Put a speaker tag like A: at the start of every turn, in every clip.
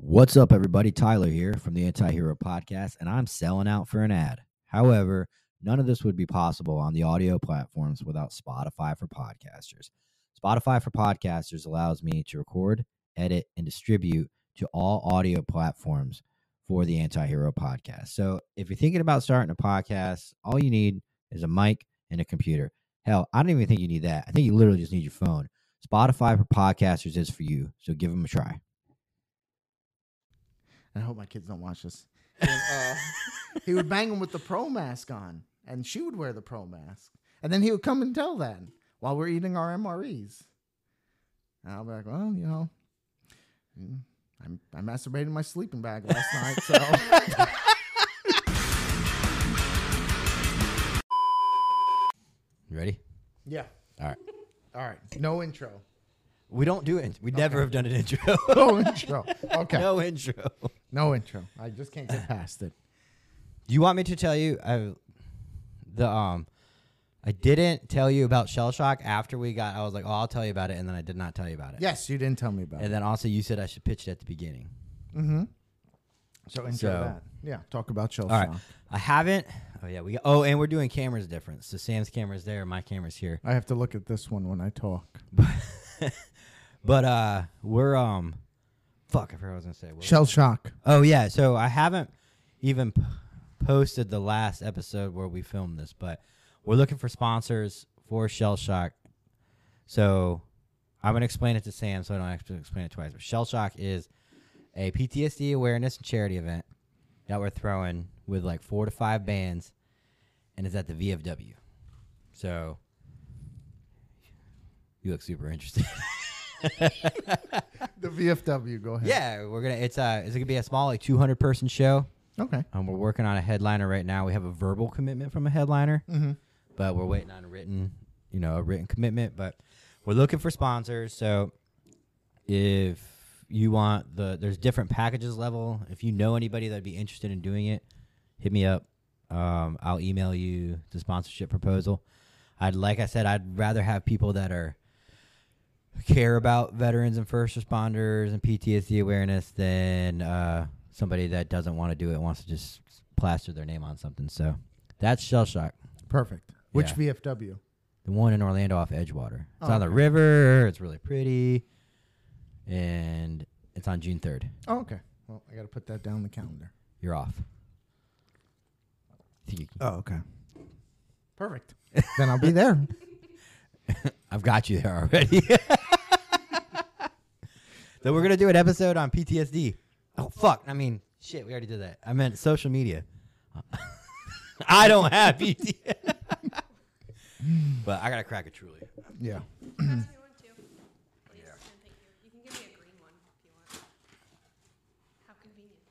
A: What's up, everybody? Tyler here from the Anti Hero Podcast, and I'm selling out for an ad. However, none of this would be possible on the audio platforms without Spotify for podcasters. Spotify for podcasters allows me to record, edit, and distribute to all audio platforms for the Anti Hero Podcast. So if you're thinking about starting a podcast, all you need is a mic and a computer. Hell, I don't even think you need that. I think you literally just need your phone. Spotify for podcasters is for you, so give them a try.
B: I hope my kids don't watch this. And, uh, he would bang him with the pro mask on, and she would wear the pro mask, and then he would come and tell that while we're eating our MREs. And I'll be like, well, you know, mm, I'm, I masturbated in my sleeping bag last night, so
A: You ready?
B: yeah.
A: All right.
B: All right, no intro.
A: We don't do it. We never have done an intro.
B: No intro. Okay, no, intro.
A: no intro.
B: I just can't get past it.
A: Do you want me to tell you I, the um I didn't tell you about shell shock after we got I was like, "Oh, I'll tell you about it." And then I did not tell you about it.
B: Yes, you didn't tell me about it.
A: And
B: it.
A: then also you said I should pitch it at the beginning.
B: Mm-hmm. So intro
A: So-
B: that. Yeah, talk about shell
A: All right.
B: shock.
A: I haven't Oh yeah, we Oh, and we're doing cameras different. So Sam's camera's there, my camera's here.
B: I have to look at this one when I talk.
A: But uh we're um fuck, I forgot what I was going to say. What-
B: Shell shock.
A: Oh yeah, so I haven't even p- posted the last episode where we filmed this, but we're looking for sponsors for Shell Shock. So I'm gonna explain it to Sam, so I don't have to explain it twice. But Shell Shock is a PTSD awareness and charity event that we're throwing with like four to five bands, and it's at the VFW. So you look super interested.
B: The VFW. Go ahead.
A: yeah, we're gonna. It's uh, it's gonna be a small like 200 person show.
B: Okay.
A: Um, we're working on a headliner right now. We have a verbal commitment from a headliner,
B: Mm-hmm.
A: but we're waiting on a written, you know, a written commitment. But we're looking for sponsors. So if you want the, there's different packages level. If you know anybody that'd be interested in doing it, hit me up. Um, I'll email you the sponsorship proposal. I'd like I said, I'd rather have people that are care about veterans and first responders and PTSD awareness than uh, somebody that doesn't want to do it wants to just plaster their name on something. So that's Shell Shock,
B: Perfect. Which
A: Yeah.
B: VFW?
A: the one in Orlando off Edgewater. It's
B: Oh,
A: on the
B: okay.
A: river. It's really pretty, and it's on June third.
B: Oh, okay. Well, I got to put that down the calendar.
A: You're off. Think you can-
B: Oh, okay. Perfect. then I'll be there.
A: I've got you there already. so we're gonna do an episode on PTSD. Oh fuck! I mean, shit. We already did that. I meant social media. I don't have PTSD, but I gotta crack it truly.
B: Yeah.
C: Pass me one too. Please and thank you. You can give me a green one if you want. How convenient.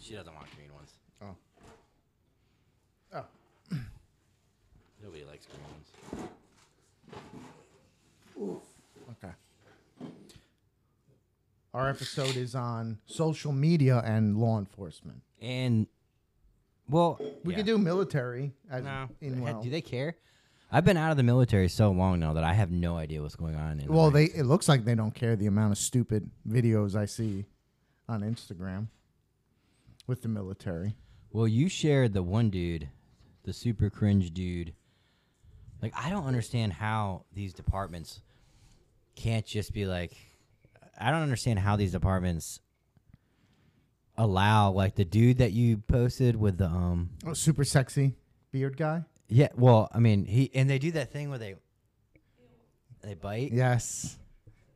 A: She doesn't want green ones.
B: Oh. Oh.
A: Nobody likes green ones.
B: Okay. Our episode is on social media and law enforcement.
A: And well,
B: We
A: yeah.
B: could do military. As
A: No.
B: In well.
A: Do they care? I've been out of the military so long now that I have no idea what's going on. In
B: well, they it looks like they don't care the amount of stupid videos I see on Instagram with the military.
A: Well, you shared the one dude, the super cringe dude. Like, I don't understand how these departments can't just be like. I don't understand how these departments allow like the dude that you posted with the um.
B: Oh, super sexy beard guy.
A: Yeah, well, I mean, he and they do that thing where they they bite.
B: Yes.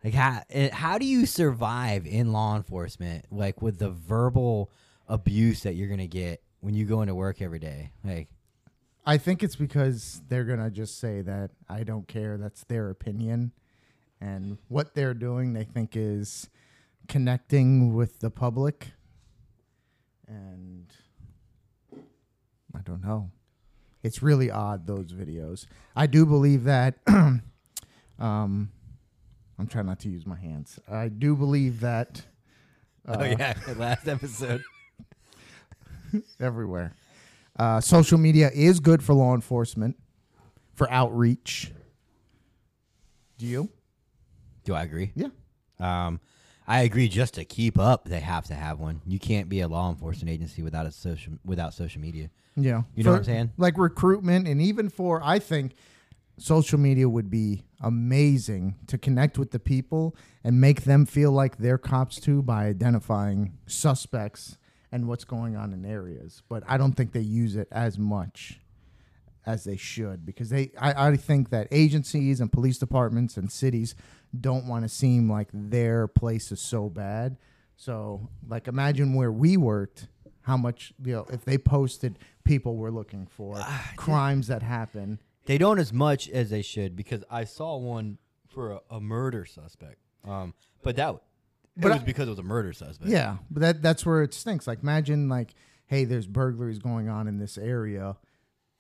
A: Like how eh, how do you survive in law enforcement like with the verbal abuse that you're gonna get when you go into work every day? Like
B: I think it's because they're gonna just say that I don't care. That's their opinion, and what they're doing, they think is connecting with the public. And I don't know. It's really odd those videos. I do believe that. um, I'm trying not to use my hands. I do believe that.
A: oh
B: uh,
A: yeah, last episode.
B: everywhere. Uh, social media is good for law enforcement, for outreach. Do you?
A: Do I agree?
B: Yeah.
A: Um, I agree. Just to keep up, they have to have one. You can't be a law enforcement agency without a social without social media.
B: Yeah.
A: You know what I'm saying?
B: Like recruitment and even for I think social media would be amazing to connect with the people and make them feel like they're cops too by identifying suspects and what's going on in areas. But I don't think they use it as much as they should because they I, I think that agencies and police departments and cities don't want to seem like their place is so bad. So like imagine where we worked, how much you know, if they posted people were looking for
A: Ah,
B: crimes that happen.
A: They don't as much as they should because I saw one for a, a murder suspect. Um, but that it
B: But
A: was
B: I-
A: because it was a murder suspect.
B: Yeah, but that that's where it stinks. Like imagine like, hey, there's burglaries going on in this area,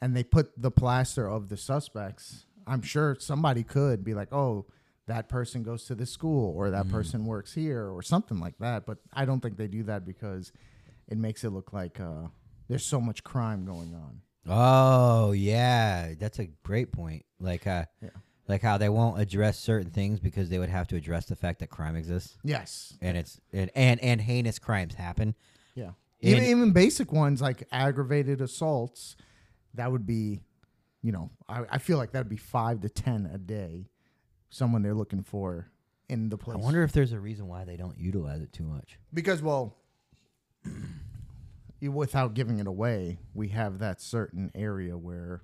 B: and they put the plaster of the suspects. I'm sure somebody could be like, oh, that person goes to this school, or that person works here, or something like that. But I don't think they do that because it makes it look like uh, there's so much crime going on.
A: Oh yeah, that's a great point. Like uh,
B: Yeah.
A: like how they won't address certain things because they would have to address the fact that crime exists
B: Yes.
A: and it's and and, and heinous crimes happen.
B: Yeah.
A: And-
B: Even even basic ones like aggravated assaults, that would be, you know, I, I feel like that'd be five to ten a day. Someone they're looking for in the place.
A: I wonder if there's a reason why they don't utilize it too much.
B: because well, you, without giving it away, we have that certain area where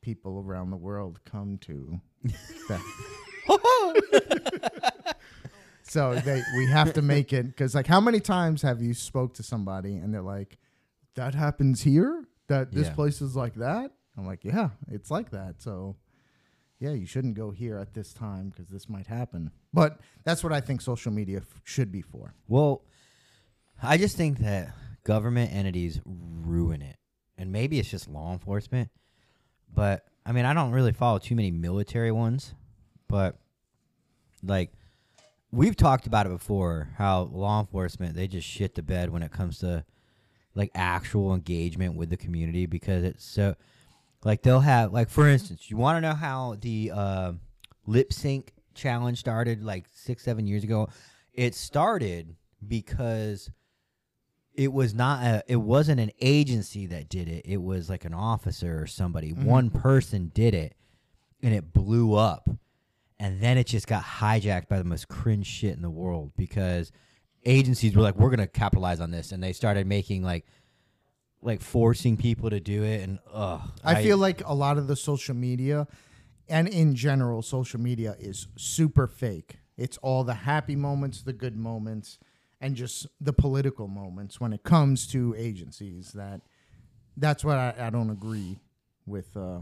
B: people around the world come to. so they we have to make it because like how many times have you spoke to somebody and they're like, that happens here. That this
A: Yeah.
B: place is like that. I'm like, yeah, it's like that. So. Yeah, you shouldn't go here at this time because this might happen. But that's what I think social media f- should be for.
A: Well, I just think that government entities ruin it. And maybe it's just law enforcement. But I mean, I don't really follow too many military ones, but like we've talked about it before how law enforcement they just shit the bed when it comes to like actual engagement with the community because it's so like they'll have like for instance you want to know how the uh, lip sync challenge started like six seven years ago? It started because it was not a it wasn't an agency that did it. It was like an officer or somebody. One person did it and it blew up. And then it just got hijacked by the most cringe shit in the world because agencies were like we're gonna capitalize on this. And they started making like like forcing people to do it and ugh
B: I, feel like a lot of the social media and in general social media is super fake. It's all the happy moments, the good moments, and just the political moments when it comes to agencies that that's what I, I don't agree with uh,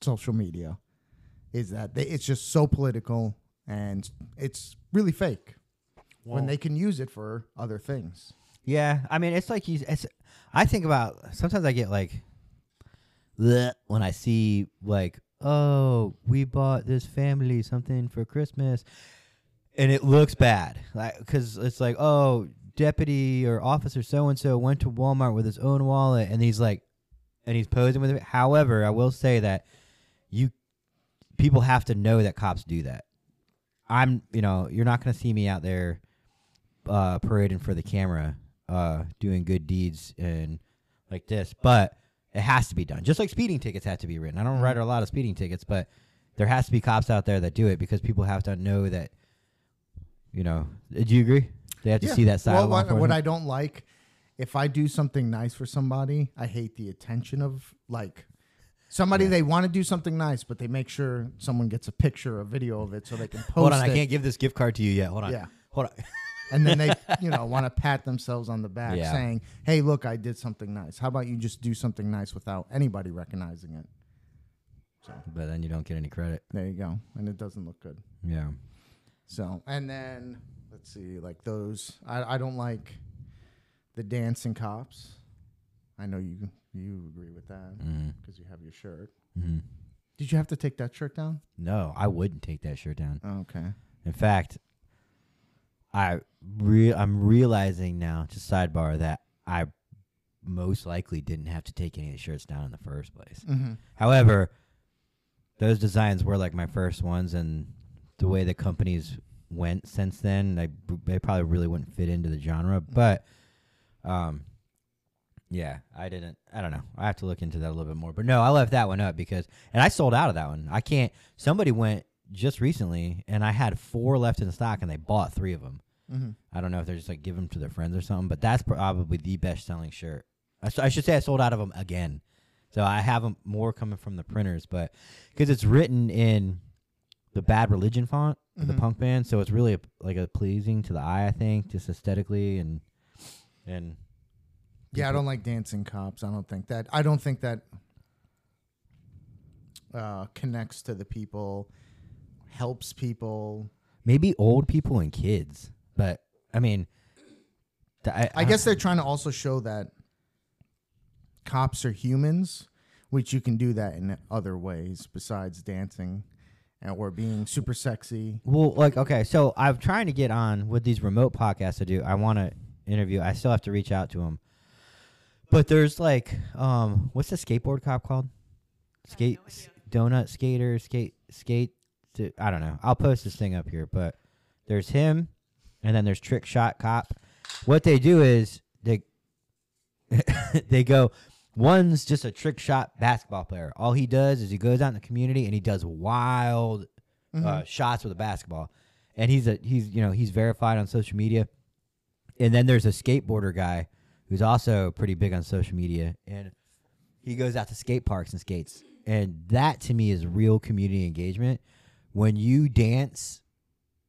B: social media is that they, it's just so political and it's really fake when they can use it for other things.
A: Yeah, I mean, it's like he's. It's. I think about sometimes I get like, when I see like, oh, we bought this family something for Christmas, and it looks bad, like because it's like, oh, deputy or officer so and so went to Walmart with his own wallet, and he's like, and he's posing with it. However, I will say that you people have to know that cops do that. I'm, you know, you're not going to see me out there uh, parading for the camera, uh, doing good deeds and like this, but it has to be done. Just like speeding tickets have to be written. I don't write a lot of speeding tickets, but there has to be cops out there that do it because people have to know that. You know, do you agree? They have to see that side.
B: Well, what, what? I don't like, if I do something nice for somebody, I hate the attention of like somebody they want to do something nice, but they make sure someone gets a picture, or a video of it, so they can post it.
A: Hold on, I can't give this gift card to you yet. Hold on.
B: Yeah.
A: Hold on.
B: and then they, you know, want to pat themselves on the back,
A: Yeah.
B: saying, "Hey, look, I did something nice." How about you just do something nice without anybody recognizing it?
A: but then you don't get any credit.
B: There you go, and it doesn't look good.
A: Yeah.
B: So, and then let's see, like those. I, I don't like the dancing cops. I know you you agree with that because you have your shirt.
A: hmm
B: Did you have to take that shirt down?
A: No, I wouldn't take that shirt down.
B: Oh, okay.
A: In fact, I re- I'm realizing now, just sidebar, that I most likely didn't have to take any of the shirts down in the first place.
B: Mm-hmm.
A: However, those designs were like my first ones, and the way the companies went since then. They they probably really wouldn't fit into the genre, but um, yeah, I didn't. I don't know. I have to look into that a little bit more. But no, I left that one up because, and I sold out of that one. I can't. Somebody went just recently, and I had four left in the stock, and they bought three of them.
B: Mm-hmm.
A: I don't know if they're just like give them to their friends or something, but that's probably the best selling shirt. I should say I sold out of them again, so I have more coming from the printers, but because it's written in the Bad Religion font for the punk band, so it's really a, like a pleasing to the eye. I think just aesthetically and and
B: Yeah, I don't like dancing cops. I don't think that. I don't think that uh, connects to the people, helps people.
A: maybe old people and kids, but I mean, th- I,
B: I guess they're trying to also show that cops are humans, which you can do that in other ways besides dancing and or being super sexy.
A: Well, like okay, so I'm trying to get on with these remote podcasts I do. I want to interview. I still have to reach out to them. But there's like, um, what's the skateboard cop called? Skate,
C: no
A: donut skater, skate, skate. T- I don't know. I'll post this thing up here. But there's him, and then there's trick shot cop. What they do is they they go. One's just a trick shot basketball player. All he does is he goes out in the community and he does wild uh, shots with a basketball, and he's a he's you know he's verified on social media. And then there's a skateboarder guy who's also pretty big on social media, and he goes out to skate parks and skates. And that to me is real community engagement. When you dance,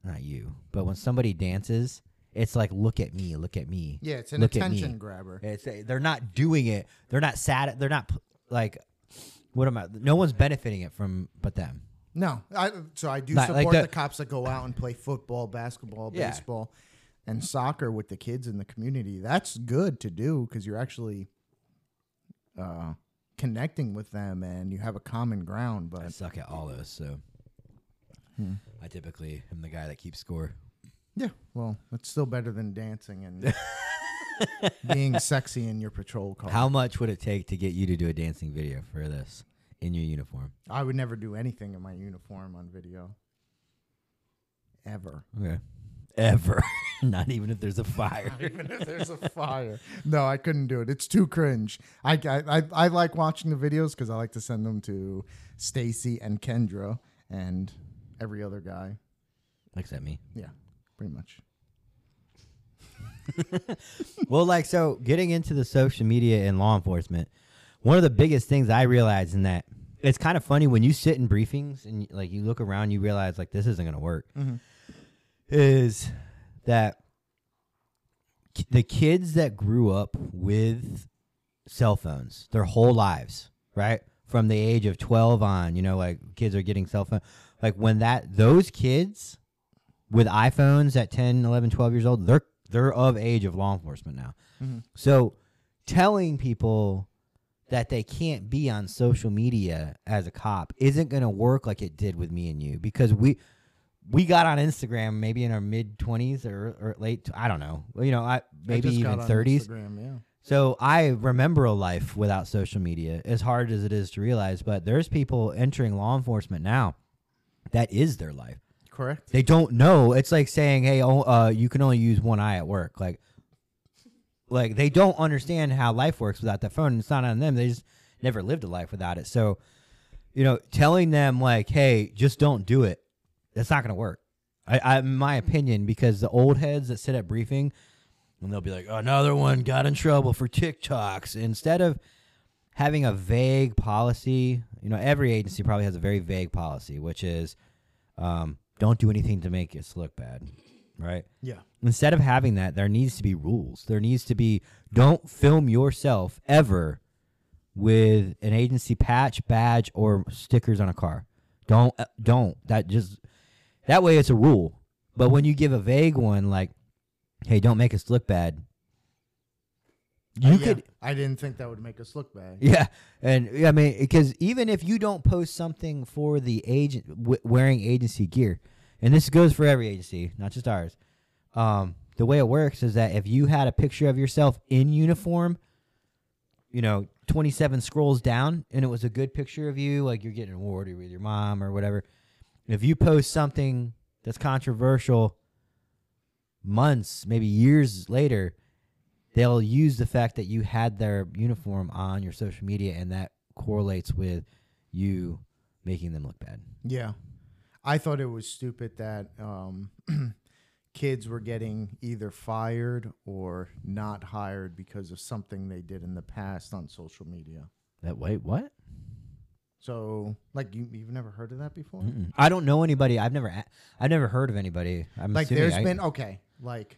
A: not you, but when somebody dances, it's like look at me, look at me.
B: Yeah, it's an
A: Look at
B: attention grabber.
A: It's they're not doing it. They're not sad. They're not like what am I? No one's benefiting it from but them.
B: No, I, so I do
A: Not like
B: support
A: the-
B: the, cops that go out and play football, basketball,
A: Yeah.
B: baseball, and soccer with the kids in the community. That's good to do because you're actually uh, connecting with them and you have a common ground. But I
A: suck at all those, so
B: Hmm.
A: I typically am the guy that keeps score.
B: yeah, well, it's still better than dancing and being sexy in your patrol car.
A: How much would it take to get you to do a dancing video for this in your uniform?
B: I would never do anything in my uniform on video. Ever.
A: Okay. Ever. Not even if there's a fire.
B: even if there's a fire. No, I couldn't do it. It's too cringe. I I, I, I like watching the videos because I like to send them to Stacy and Kendra and every other guy.
A: Except me.
B: Yeah, pretty much.
A: well, like so, getting into the social media and law enforcement, one of the biggest things I realized in that it's kind of funny when you sit in briefings and like you look around, you realize like this isn't going to work.
B: Mhm.
A: Is that the kids that grew up with cell phones their whole lives, right? From the age of 12 on, you know, like kids are getting cell phone. Like when that those kids with iPhones at 10, 11, 12 years old, they're they're of age of law enforcement now.
B: Mhm.
A: So telling people that they can't be on social media as a cop isn't going to work like it did with me and you because we we got on Instagram maybe in our mid 20s or, or late I don't know. You know, I
B: I
A: maybe
B: got
A: even 30s.
B: Instagram, yeah.
A: So I remember a life without social media, as hard as it is to realize. But there's people entering law enforcement now that is their life.
B: Correct.
A: They don't know. It's like saying, "Hey, oh, uh, you can only use one eye at work." Like, like they don't understand how life works without the phone. It's not on them. They just never lived a life without it. So, you know, telling them like, "Hey, just don't do it," that's not going to work. I, I, in my opinion, because the old heads that sit at briefing and they'll be like, another one got in trouble for TikToks. Instead of having a vague policy, you know, every agency probably has a very vague policy, which is um, don't do anything to make us look bad, right?
B: Yeah.
A: Instead of having that, there needs to be rules. There needs to be don't film yourself ever with an agency patch, badge, or stickers on a car. Don't uh, don't that just that way it's a rule. But when you give a vague one like, "Hey, don't make us look bad," you
B: Yeah,
A: could
B: I didn't think that would make us look bad.
A: yeah, and I mean, because even if you don't post something for the agent w- wearing agency gear, and this goes for every agency, not just ours. Um, the way it works is that if you had a picture of yourself in uniform, you know, twenty-seven scrolls down, and it was a good picture of you, like you're getting an award with your mom or whatever. If you post something that's controversial months, maybe years later, they'll use the fact that you had their uniform on your social media and that correlates with you making them look bad.
B: Yeah. I thought it was stupid that um, kids were getting either fired or not hired because of something they did in the past on social media.
A: That wait, what?
B: So, like, you, you've never heard of that before?
A: Mm-mm. I don't know anybody. I've never a- I've never heard of anybody. I'm
B: like, there's
A: I-
B: been, okay, like,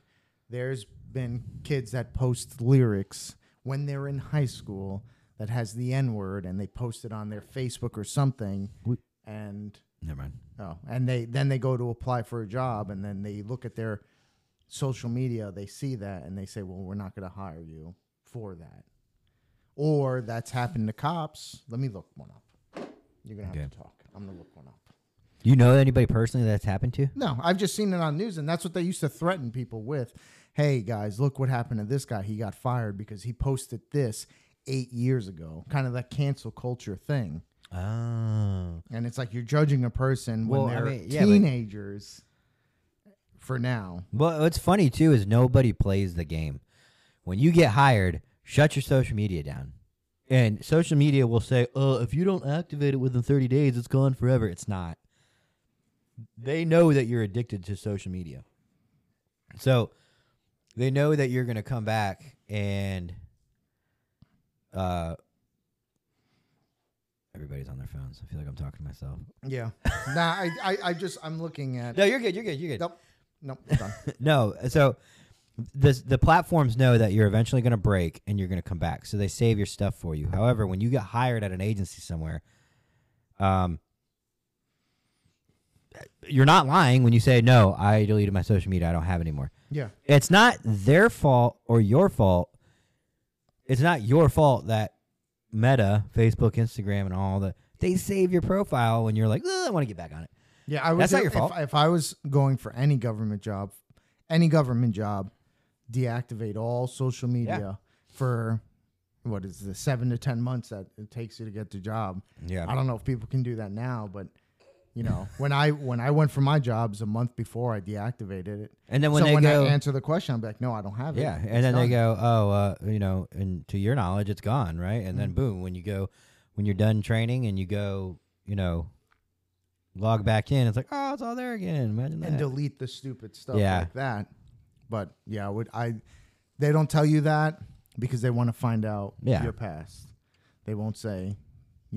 B: there's been kids that post lyrics when they're in high school that has the N word and they post it on their Facebook or something.
A: We-
B: And
A: Never mind.
B: Oh, and they then they go to apply for a job, and then they look at their social media, they see that, and they say, "Well, we're not going to hire you for that." Or that's happened to cops. Let me look one up. You're gonna have
A: Okay.
B: to talk. I'm gonna look one up.
A: You know anybody personally that's happened to?
B: No, I've just seen it on news, and that's what they used to threaten people with. Hey guys, look what happened to this guy. He got fired because he posted this eight years ago. Kind of that cancel culture thing.
A: Oh.
B: And it's like you're judging a person when
A: Well, I
B: they're
A: mean, yeah,
B: teenagers. For now,
A: Well, what's funny too is nobody plays the game. When you get hired, shut your social media down. And social media will say, "Uh, if you don't activate it within 30 days, it's gone forever." It's not. They know that you're addicted to social media. So, they know that you're going to come back and uh everybody's on their phones. I feel like I'm talking to myself.
B: yeah. nah, I, I, I just I'm looking at.
A: No, you're good. You're good. You're good.
B: Nope, nope, done.
A: no, so the the platforms know that you're eventually going to break and you're going to come back, so they save your stuff for you. However, when you get hired at an agency somewhere, um, you're not lying when you say no. I deleted my social media. I don't have anymore.
B: Yeah,
A: It's not their fault or your fault. It's not your fault that Meta, Facebook, Instagram, and all the they save your profile when you're like, I want to get back on it.
B: yeah. I would
A: That's not your fault.
B: If, I was going for any government job, any government job, deactivate all social media for what is the seven to ten months that it takes you to get the job.
A: Yeah,
B: I don't know if people can do that now, but you know, when I when I went for my jobs a month before, I deactivated it.
A: and then when
B: so
A: they
B: when
A: go,
B: I answer the question, I'm like, no, I don't have it.
A: Yeah, and
B: It's
A: then they go, oh, uh, you know, and to your knowledge, it's gone, right? And
B: Mm-hmm.
A: then boom, when you go, when you're done training and you go, you know, log back in, it's like, oh, it's all there again. Imagine that.
B: and delete the stupid stuff
A: Yeah.
B: like that. But yeah, would I? They don't tell you that because they want to find out
A: Yeah.
B: your past. They won't say,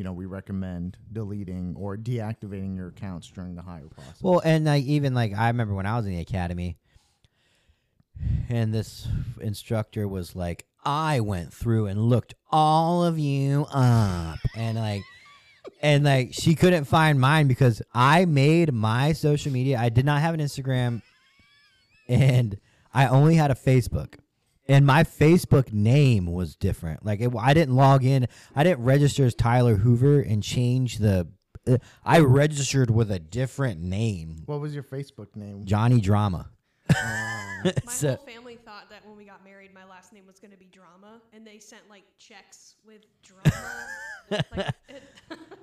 B: you know, we recommend deleting or deactivating your accounts during the hire process.
A: well, and like even like I remember when I was in the academy, and this instructor was like, I went through and looked all of you up, and like. And like she couldn't find mine because I made my social media. I did not have an Instagram and I only had a Facebook. And my Facebook name was different. Like it, I didn't log in. I didn't register as Tyler Hoover and change the. Uh, I registered with a different name,
B: what was your Facebook name?
A: Johnny Drama.
B: Uh,
C: My
A: So-
C: whole family thought that when we got married, my last name was going to be Drama, and they sent like checks with drama. like, it,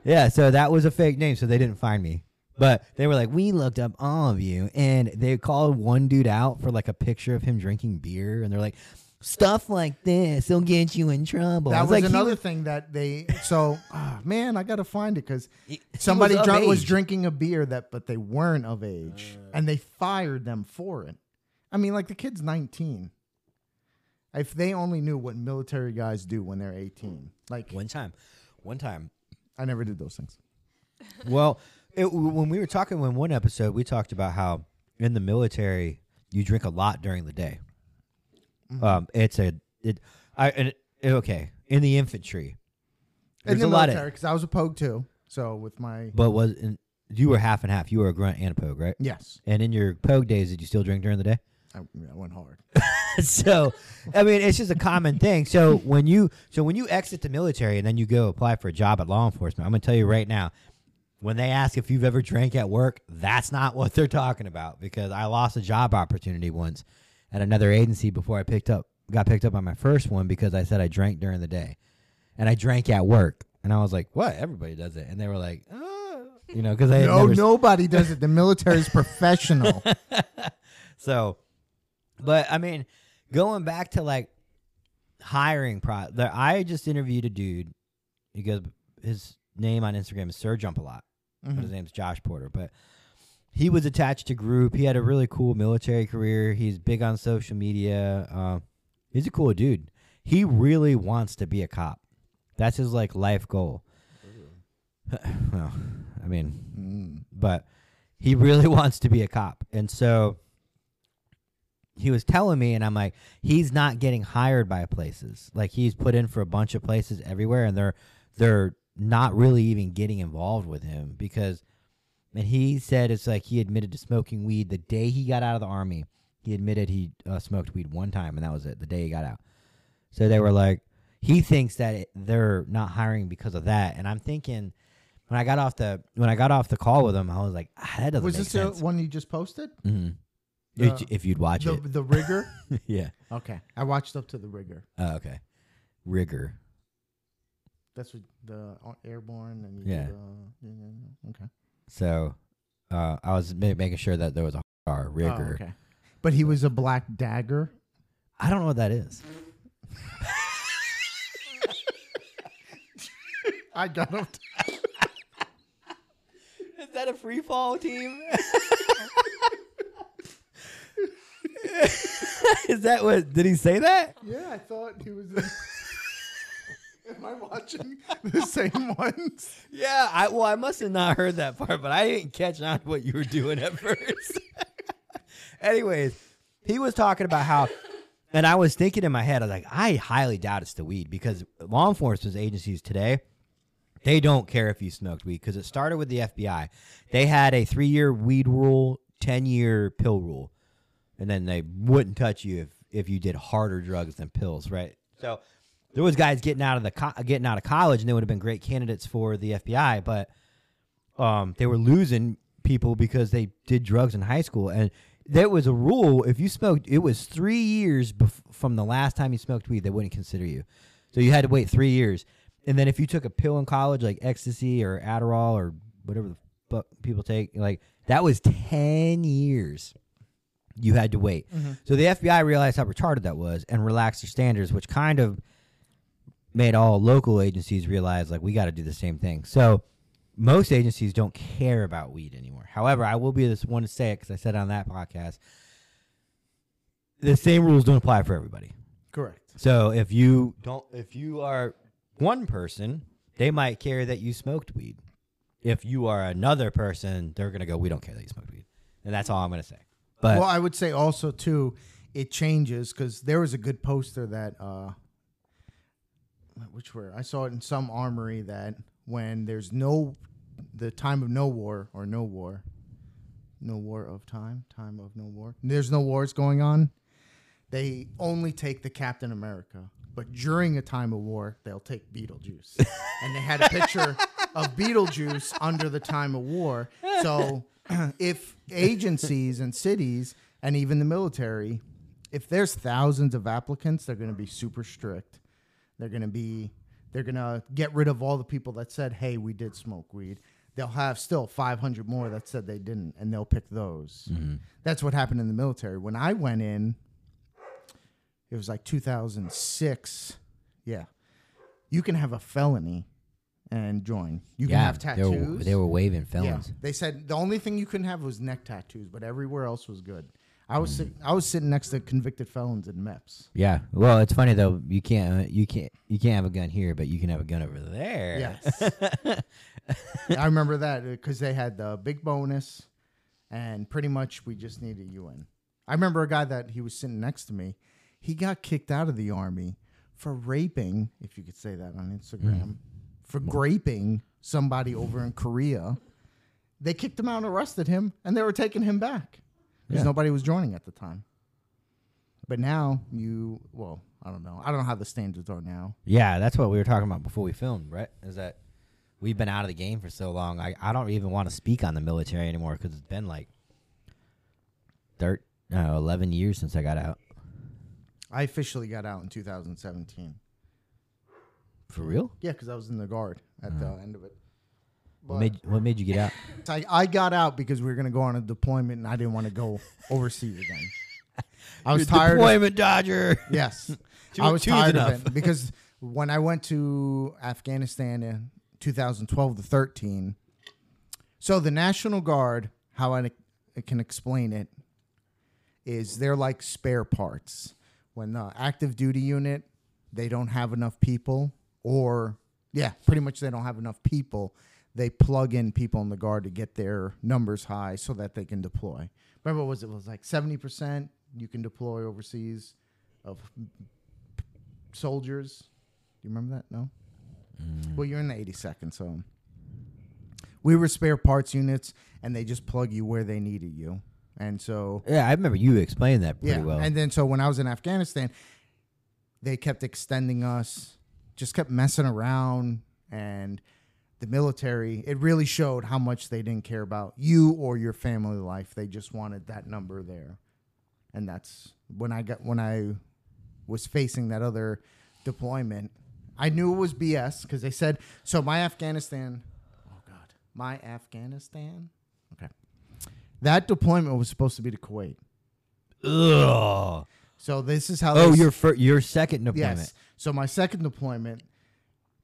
A: Yeah, so that was a fake name, so they didn't find me. But they were like, we looked up all of you, and they called one dude out for like a picture of him drinking beer, and they're like, stuff like this will get you in trouble.
B: that was
A: like he
B: another thing that they. So, ah, man, I got to find it because somebody
A: was
B: drunk was drinking a beer that, but they weren't of age, and they fired them for it. I mean, like the kid's 19. If they only knew what military guys do when they're 18, like
A: One time, one time.
B: I never did those things.
A: Well, it, when we were talking in one episode, we talked about how in the military you drink a lot during the day.
B: Mm-hmm.
A: Um, it's a it. I and it, okay in the infantry.
B: In
A: There's
B: the
A: a lot
B: military,
A: of,
B: because I was a pogue too. So with my
A: but was in, you were half and half. You were a grunt and a pogue, right?
B: yes,
A: And in your pogue days, did you still drink during the day?
B: I, I went hard.
A: so, I mean, it's just a common thing. So when you so when you exit the military and then you go apply for a job at law enforcement, I'm gonna tell you right now, when they ask if you've ever drank at work, that's not what they're talking about because I lost a job opportunity once at another agency before I picked up got picked up on my first one because I said I drank during the day, and I drank at work, and I was like, "What? Everybody does it," and they were like, "Oh, You know, because I had
B: No,
A: never
B: nobody does it. The military is professional.
A: So, but I mean, going back to like hiring pro, I just interviewed a dude. He goes, his name on Instagram is Sir Jump a lot. but
B: Mm-hmm.
A: His name's Josh Porter, but he was attached to group. He had a really cool military career. He's big on social media. Um, he's a cool dude. He really wants to be a cop. That's his like life goal. well, I mean,
B: Mm.
A: but he really wants to be a cop. And so he was telling me, and I'm like, he's not getting hired by places. Like he's put in for a bunch of places everywhere, and they're they're not really even getting involved with him because. And he said it's like he admitted to smoking weed the day he got out of the army. He admitted he uh, smoked weed one time, and that was it. The day he got out. So they were like, he thinks that it, they're not hiring because of that. And I'm thinking, when I got off the when I got off the call with him, I was like, ah, that doesn't
B: Was
A: make
B: this
A: sense.
B: the one you just posted?
A: hmm
B: The-
A: if, if you'd watch
B: The,
A: it,
B: the rigger?
A: yeah.
B: okay. I watched up to the rigger.
A: Oh, okay. Rigger.
B: That's what the airborne and you
A: Yeah.
B: did, uh, yeah, yeah, yeah. okay.
A: So uh, I was ma- making sure that there was a R rigger.
B: Oh, okay. But he was a black dagger.
A: I don't know what that is.
B: I got him.
A: Is that a free fall team? is that what? Did he say that?
B: Yeah, I thought he was. In- Am I watching the same ones?
A: Yeah. I well, I must have not heard that part, but I didn't catch on to what you were doing at first. Anyways, he was talking about how, and I was thinking in my head, I was like, I highly doubt it's the weed because law enforcement agencies today, they don't care if you smoked weed because it started with the FBI. They had a three year weed rule, 10 year pill rule, and then they wouldn't touch you if, if you did harder drugs than pills, right? So there was guys getting out of the co- getting out of college and they would have been great candidates for the FBI, but um, they were losing people because they did drugs in high school. And there was a rule if you smoked it was three years bef- from the last time you smoked weed they wouldn't consider you. So you had to wait three years. And then if you took a pill in college like ecstasy or adderall or whatever the fuck people take like that was 10 years you had to wait. So the fbi realized how retarded that was and relaxed their standards which kind of made all local agencies realize like we got to do the same thing so most agencies don't care about weed anymore. However, I will be this one to say it because I said it on that podcast. The same rules don't apply for everybody.
B: Correct.
A: So if you don't, if you are one person, they might care that you smoked weed. If you are another person, they're gonna go, "We don't care that you smoked weed," and that's all I'm gonna say. But
B: well, I would say also too, it changes because there was a good poster that uh, which were I saw it in some armory that when there's no the time of no war or no war, no war of time, time of no war. There's no wars going on. They only take the Captain America, but during a time of war, they'll take Beetlejuice. and they had a picture of Beetlejuice under the time of war. So if agencies and cities and even the military, if there's thousands of applicants, they're going to be super strict. They're going to be they're going to get rid of all the people that said, "Hey, we did smoke weed." They'll have still 500 more that said they didn't and they'll pick those. Mm-hmm. That's what happened in the military. When I went in, it was like 2006. Yeah. You can have a felony and join. You can
A: yeah,
B: have
A: they
B: tattoos.
A: were, they were waving
B: Yeah,
A: felons.
B: they said the only thing you couldn't have was neck tattoos, but everywhere else was good. I
A: Mm.
B: was sit- I was sitting next to convicted felons in MEPS.
A: Yeah. Well, it's funny though. You can't. Uh, you can't. You can't have a gun here, but you can have a gun over there.
B: Yes, I remember that because they had the big bonus, and pretty much we just needed you in. I remember a guy that he was sitting next to me. He got kicked out of the army for raping, if you could say that on Instagram, for graping somebody over in Korea. They kicked him out and arrested him, and they were taking him back because
A: Yeah.
B: nobody was joining at the time. But now you, well, I don't know. I don't know how the standards are now.
A: Yeah, that's what we were talking about before we filmed, right? Is that we've been out of the game for so long. I, I don't even want to speak on the military anymore because it's been like thir- no, 11 years since I got out.
B: I officially got out in 2017.
A: For real?
B: Yeah, because I was in the guard at the mm. end of it.
A: What made What made you get out?
B: I, I got out because we were going to go on a deployment and I didn't want to go overseas again. I was tired. Of,
A: Deployment Dodger.
B: yes,
A: Two-
B: I was
A: two
B: tired
A: enough.
B: of it because when I went to Afghanistan in 2012 to 13, so the National Guard, how I I can explain it, is they're like spare parts. When the active duty unit, they don't have enough people, or yeah, pretty much they don't have enough people. They plug in people in the guard to get their numbers high so that they can deploy. Remember, what was it? Was like seventy percent you can deploy overseas of soldiers. Do you remember that? No. Mm. Well, you're in the 82nd, so we were spare parts units, and they just plug you where they needed you. And so
A: Yeah, I remember you explained that pretty
B: yeah,
A: well.
B: and then so when I was in Afghanistan, they kept extending us, just kept messing around, and the military. It really showed how much they didn't care about you or your family life. They just wanted that number there, and that's when I got when I was facing that other deployment. I knew it was BS because they said so. My Afghanistan, oh god, my Afghanistan. Okay, that deployment was supposed to be to Kuwait.
A: Ugh.
B: So this is how.
A: Oh, your fir- your second deployment.
B: yes. So my second deployment,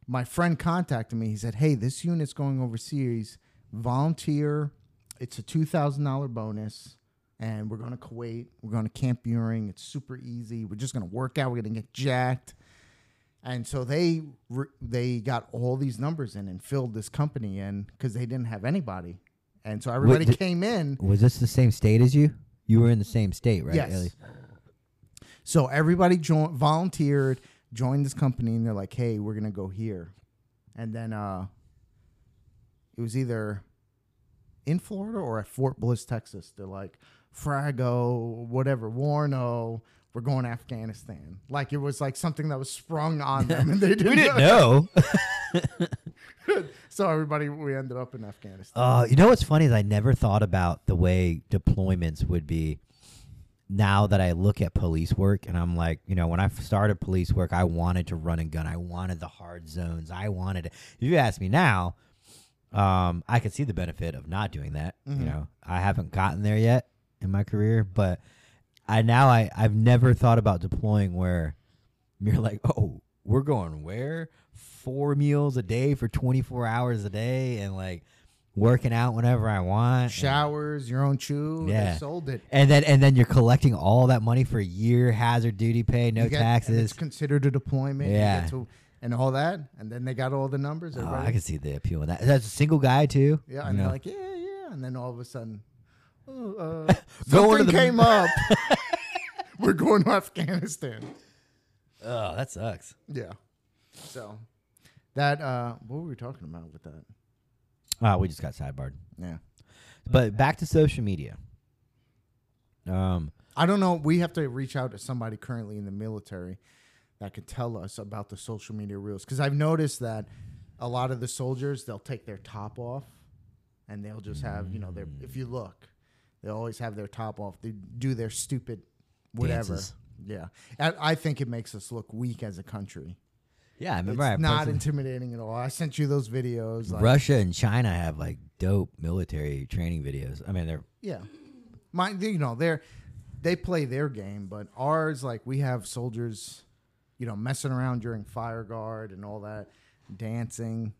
B: my friend contacted me. He said, "Hey, this unit's going overseas. Volunteer. It's a two thousand dollar bonus, and we're going to Kuwait. We're going to Camp Buehring. It's super easy. We're just going to work out. We're going to get jacked." And so they re- they got all these numbers in and filled this company in because they didn't have anybody, and so everybody
A: th-
B: came in.
A: Was this the same state as you? You were in the same state, right?
B: Yes.
A: Ellie?
B: So everybody joined, volunteered, joined this company, and they're like, "Hey, we're gonna go here," and then uh, it was either in Florida or at Fort Bliss, Texas. They're like, "Frago, whatever, Warno." We're going to Afghanistan. Like it was like something that was sprung on them, and they didn't.
A: We didn't know.
B: So everybody, we ended up in Afghanistan.
A: Uh, you know what's funny is I never thought about the way deployments would be. Now that I look at police work, and I'm like, you know, when I started police work, I wanted to run and gun. I wanted the hard zones. I wanted. If you ask me now, um, I could see the benefit of not doing that. You know, I haven't gotten there yet in my career, but I now I I've never thought about deploying where you're like, oh, we're going where four meals a day for 24 hours a day, and like working out whenever I want.
B: Showers, your own chew.
A: Yeah.
B: They sold it.
A: And then and then you're collecting all that money for a year, hazard duty pay, no
B: get-
A: taxes.
B: It's considered a deployment.
A: Yeah.
B: to- and all that, and then they got all the numbers.
A: Oh, I can see the appeal in that. That's a single guy too.
B: Yeah, and
A: know?
B: they're like, yeah, yeah, and then all of a sudden, oh, uh, something came up. We're going to Afghanistan.
A: oh, that sucks.
B: Yeah. So that uh, what were we talking about with that?
A: Oh, we just got sidebarred.
B: Yeah.
A: But back to social media. Um,
B: I don't know. We have to reach out to somebody currently in the military that could tell us about the social media rules because I've noticed that a lot of the soldiers they'll take their top off and they'll just have you know their if you look they always have their top off they do their stupid whatever
A: Dances.
B: yeah I, I think it makes us look weak as a country
A: yeah, I
B: it's
A: remember I
B: not
A: posted-
B: intimidating at all I sent you those videos like,
A: Russia and China have like dope military training videos. I mean, they're
B: Yeah, my you know they're they play their game, but ours like we have soldiers, you know, messing around during fire guard and all that, dancing,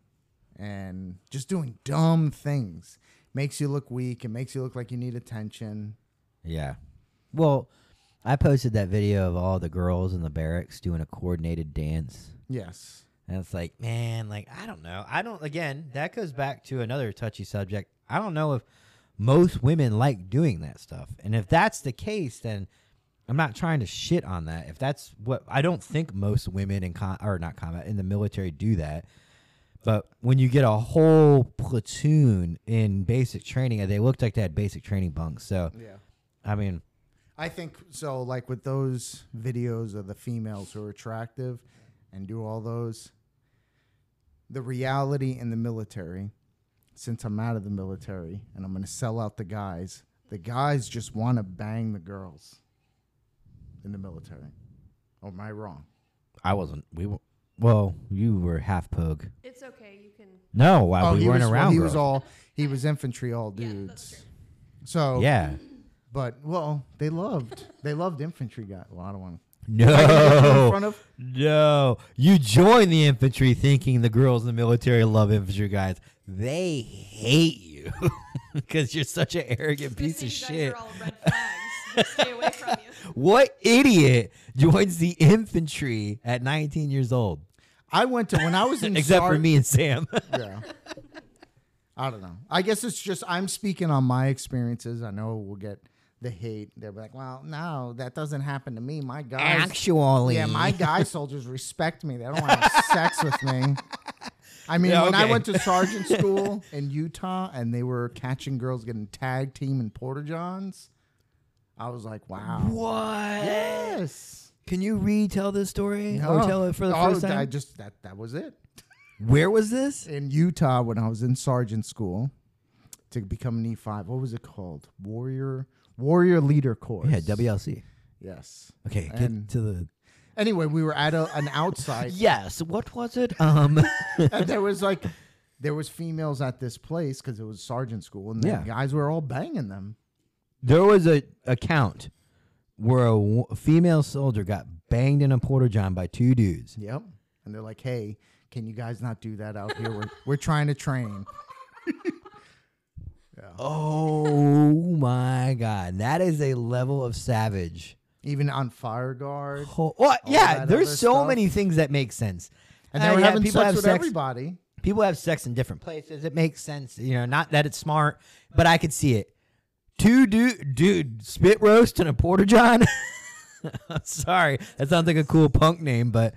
B: and just doing dumb things. Makes you look weak. It makes you look like you need attention.
A: yeah. Well, I posted that video of all the girls in the barracks doing a coordinated dance.
B: Yes.
A: And it's like, man, like I don't know. I don't. Again, that goes back to another touchy subject. I don't know if most women like doing that stuff, and if that's the case, then I'm not trying to shit on that. If that's what I don't think most women in con or not combat in the military do that. But when you get a whole platoon in basic training, they looked like they had basic training bunks. So
B: Yeah.
A: I mean,
B: I think so. Like with those videos of the females who are attractive and do all those, the reality in the military, since I'm out of the military and I'm going to sell out the guys, the guys just want to bang the girls in the military. Or am I wrong?
A: I wasn't. We were. Well, you were half pogue.
C: It's okay. You can.
A: No, while
B: oh,
A: we
B: he
A: weren't
B: was, well,
A: around.
B: he was all he was infantry, all dudes.
C: that's true.
B: so
A: Yeah.
B: but well, they loved they loved infantry guys. Well, I don't want in
A: No.
B: front of
A: No. You join the infantry thinking the girls in the military love infantry guys. They hate you because you're such an arrogant piece of shit.
C: guys are all red flags. Just Stay away from you.
A: What idiot joins the infantry at 19 years old?
B: I went to when I was in
A: Except for me and Sam.
B: Yeah. I don't know. I guess it's just I'm speaking on my experiences. I know we'll get the hate. They're like, well, no, that doesn't happen to me. My guys,
A: Actually.
B: yeah, my guy soldiers respect me. They don't want to have sex with me. I mean,
A: Yeah,
B: when I went to sergeant school in Utah and they were catching girls getting tag team in porta johns, I was like, wow.
A: What?
B: Yes.
A: Can you retell this story
B: No.
A: or tell it for the
B: Oh,
A: first time?
B: I just that that was it.
A: Where was this?
B: in Utah when I was in sergeant school to become an E5. What was it called? Warrior Warrior Leader Course.
A: Yeah, WLC.
B: Yes.
A: Okay, get
B: And-
A: to the.
B: Anyway, we were at a, an outside,
A: Yes, what was it? Um,
B: and there was like, there was females at this place because it was sergeant school, and
A: Yeah.
B: the guys were all banging them.
A: there was a account where a, female soldier got banged in a porta john by two dudes.
B: Yep. And they're like, "Hey, can you guys not do that out here? We're we're trying to train."
A: Oh my god, that is a level of savage.
B: Even on fire guard,
A: well, oh,
B: yeah,
A: there's so
B: stuff.
A: many things that make sense.
B: and they were
A: yeah,
B: having
A: people
B: sex
A: have
B: with
A: sex.
B: everybody.
A: People have sex in different places. It makes sense, you know. Not that it's smart, but I could see it. Two dude, dude, spit roast and a porta john. Sorry, that sounds like a cool punk name, but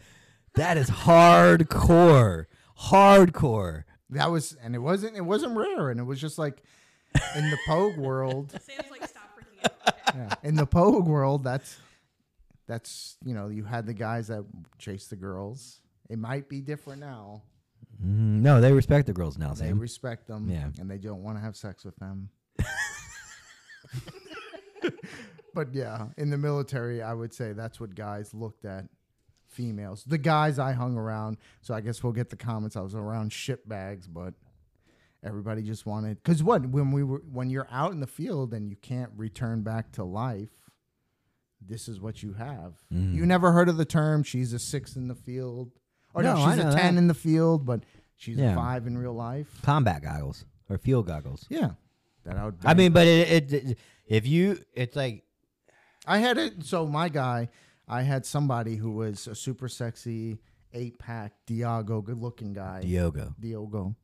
A: that is hardcore, hardcore.
B: That was, and it wasn't, it wasn't rare, and it was just like in the Pogue world.
C: Sam's like, stop freaking out.
B: Yeah. In the Pogue world, that's that's you know you had the guys that chase the girls. It might be different now.
A: Mm, no, they respect the girls now.
B: They
A: Sam.
B: respect them,
A: Yeah.
B: and they don't want to have sex with them. but yeah, in the military, I would say that's what guys looked at females. The guys I hung around, so I guess we'll get the comments. I was around shit bags, but everybody just wanted because what when we were when you're out in the field and you can't return back to life. This is what you have.
A: Mm.
B: You never heard of the term "she's a six in the field," or no,
A: No,
B: she's a ten
A: that.
B: in the field, but she's
A: Yeah.
B: a five in real life.
A: Combat goggles or field goggles.
B: Yeah, that I would.
A: I mean, but it, it, it if you, it's like
B: I had it. So my guy, I had somebody who was a super sexy eight pack Diago, good looking guy.
A: Diogo.
B: Diogo,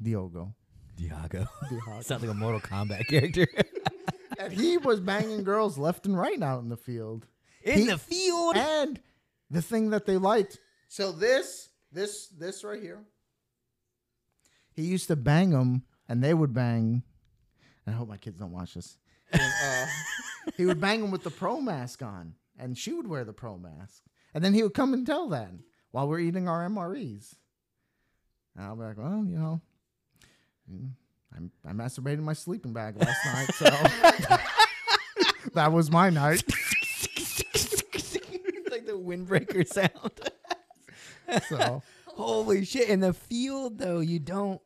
B: Diogo,
A: Diago.
B: Diago.
A: Sounds like a Mortal Kombat character.
B: and he was banging girls left and right out in the field.
A: In
B: He-
A: the field.
B: And the thing that they liked. So this, this, this right here. He used to bang them, and they would bang. And I hope my kids don't watch this. And, uh, he would bang them with the pro mask on, and she would wear the pro mask, and then he would come and tell that while we're eating our MREs. And I'll be like, well, you know, mm, I'm, I masturbated in my sleeping bag last night, so that was my night.
A: it's like the windbreaker sound.
B: So.
A: Holy shit! In the field, though, you don't.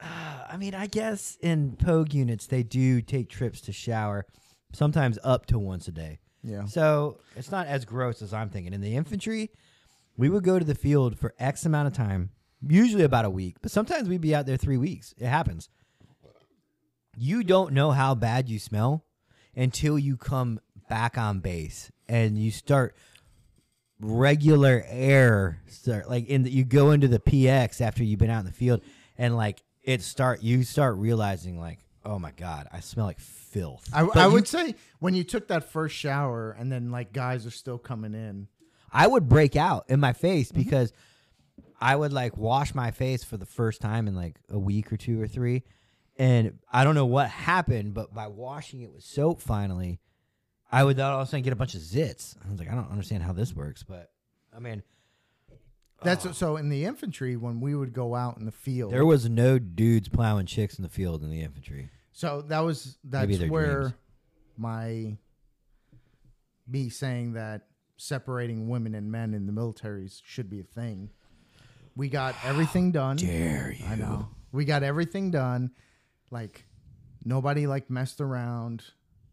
A: Uh, I mean, I guess in Pogue units they do take trips to shower, sometimes up to once a day.
B: Yeah.
A: So it's not as gross as I'm thinking. In the infantry, we would go to the field for X amount of time, usually about a week, but sometimes we'd be out there three weeks. It happens. You don't know how bad you smell until you come back on base and you start regular air start like in the, you go into the PX after you've been out in the field and like it start you start realizing like oh my god I smell like filth.
B: I, I
A: you-
B: would say when you took that first shower and then like guys are still coming in.
A: I would break out in my face
B: Mm-hmm.
A: because I would like wash my face for the first time in like a week or two or three. And I don't know what happened, but by washing it with soap finally, I would all of a sudden get a bunch of zits. I was like, I don't understand how this works, but I mean,
B: That's oh. so in the infantry when we would go out in the field.
A: there was no dudes plowing chicks in the field in the infantry.
B: so that was that's where
A: dreams.
B: my me saying that separating women and men in the militaries should be a thing. We got everything done.
A: Dare you?
B: I know. We got everything done. Like nobody like messed around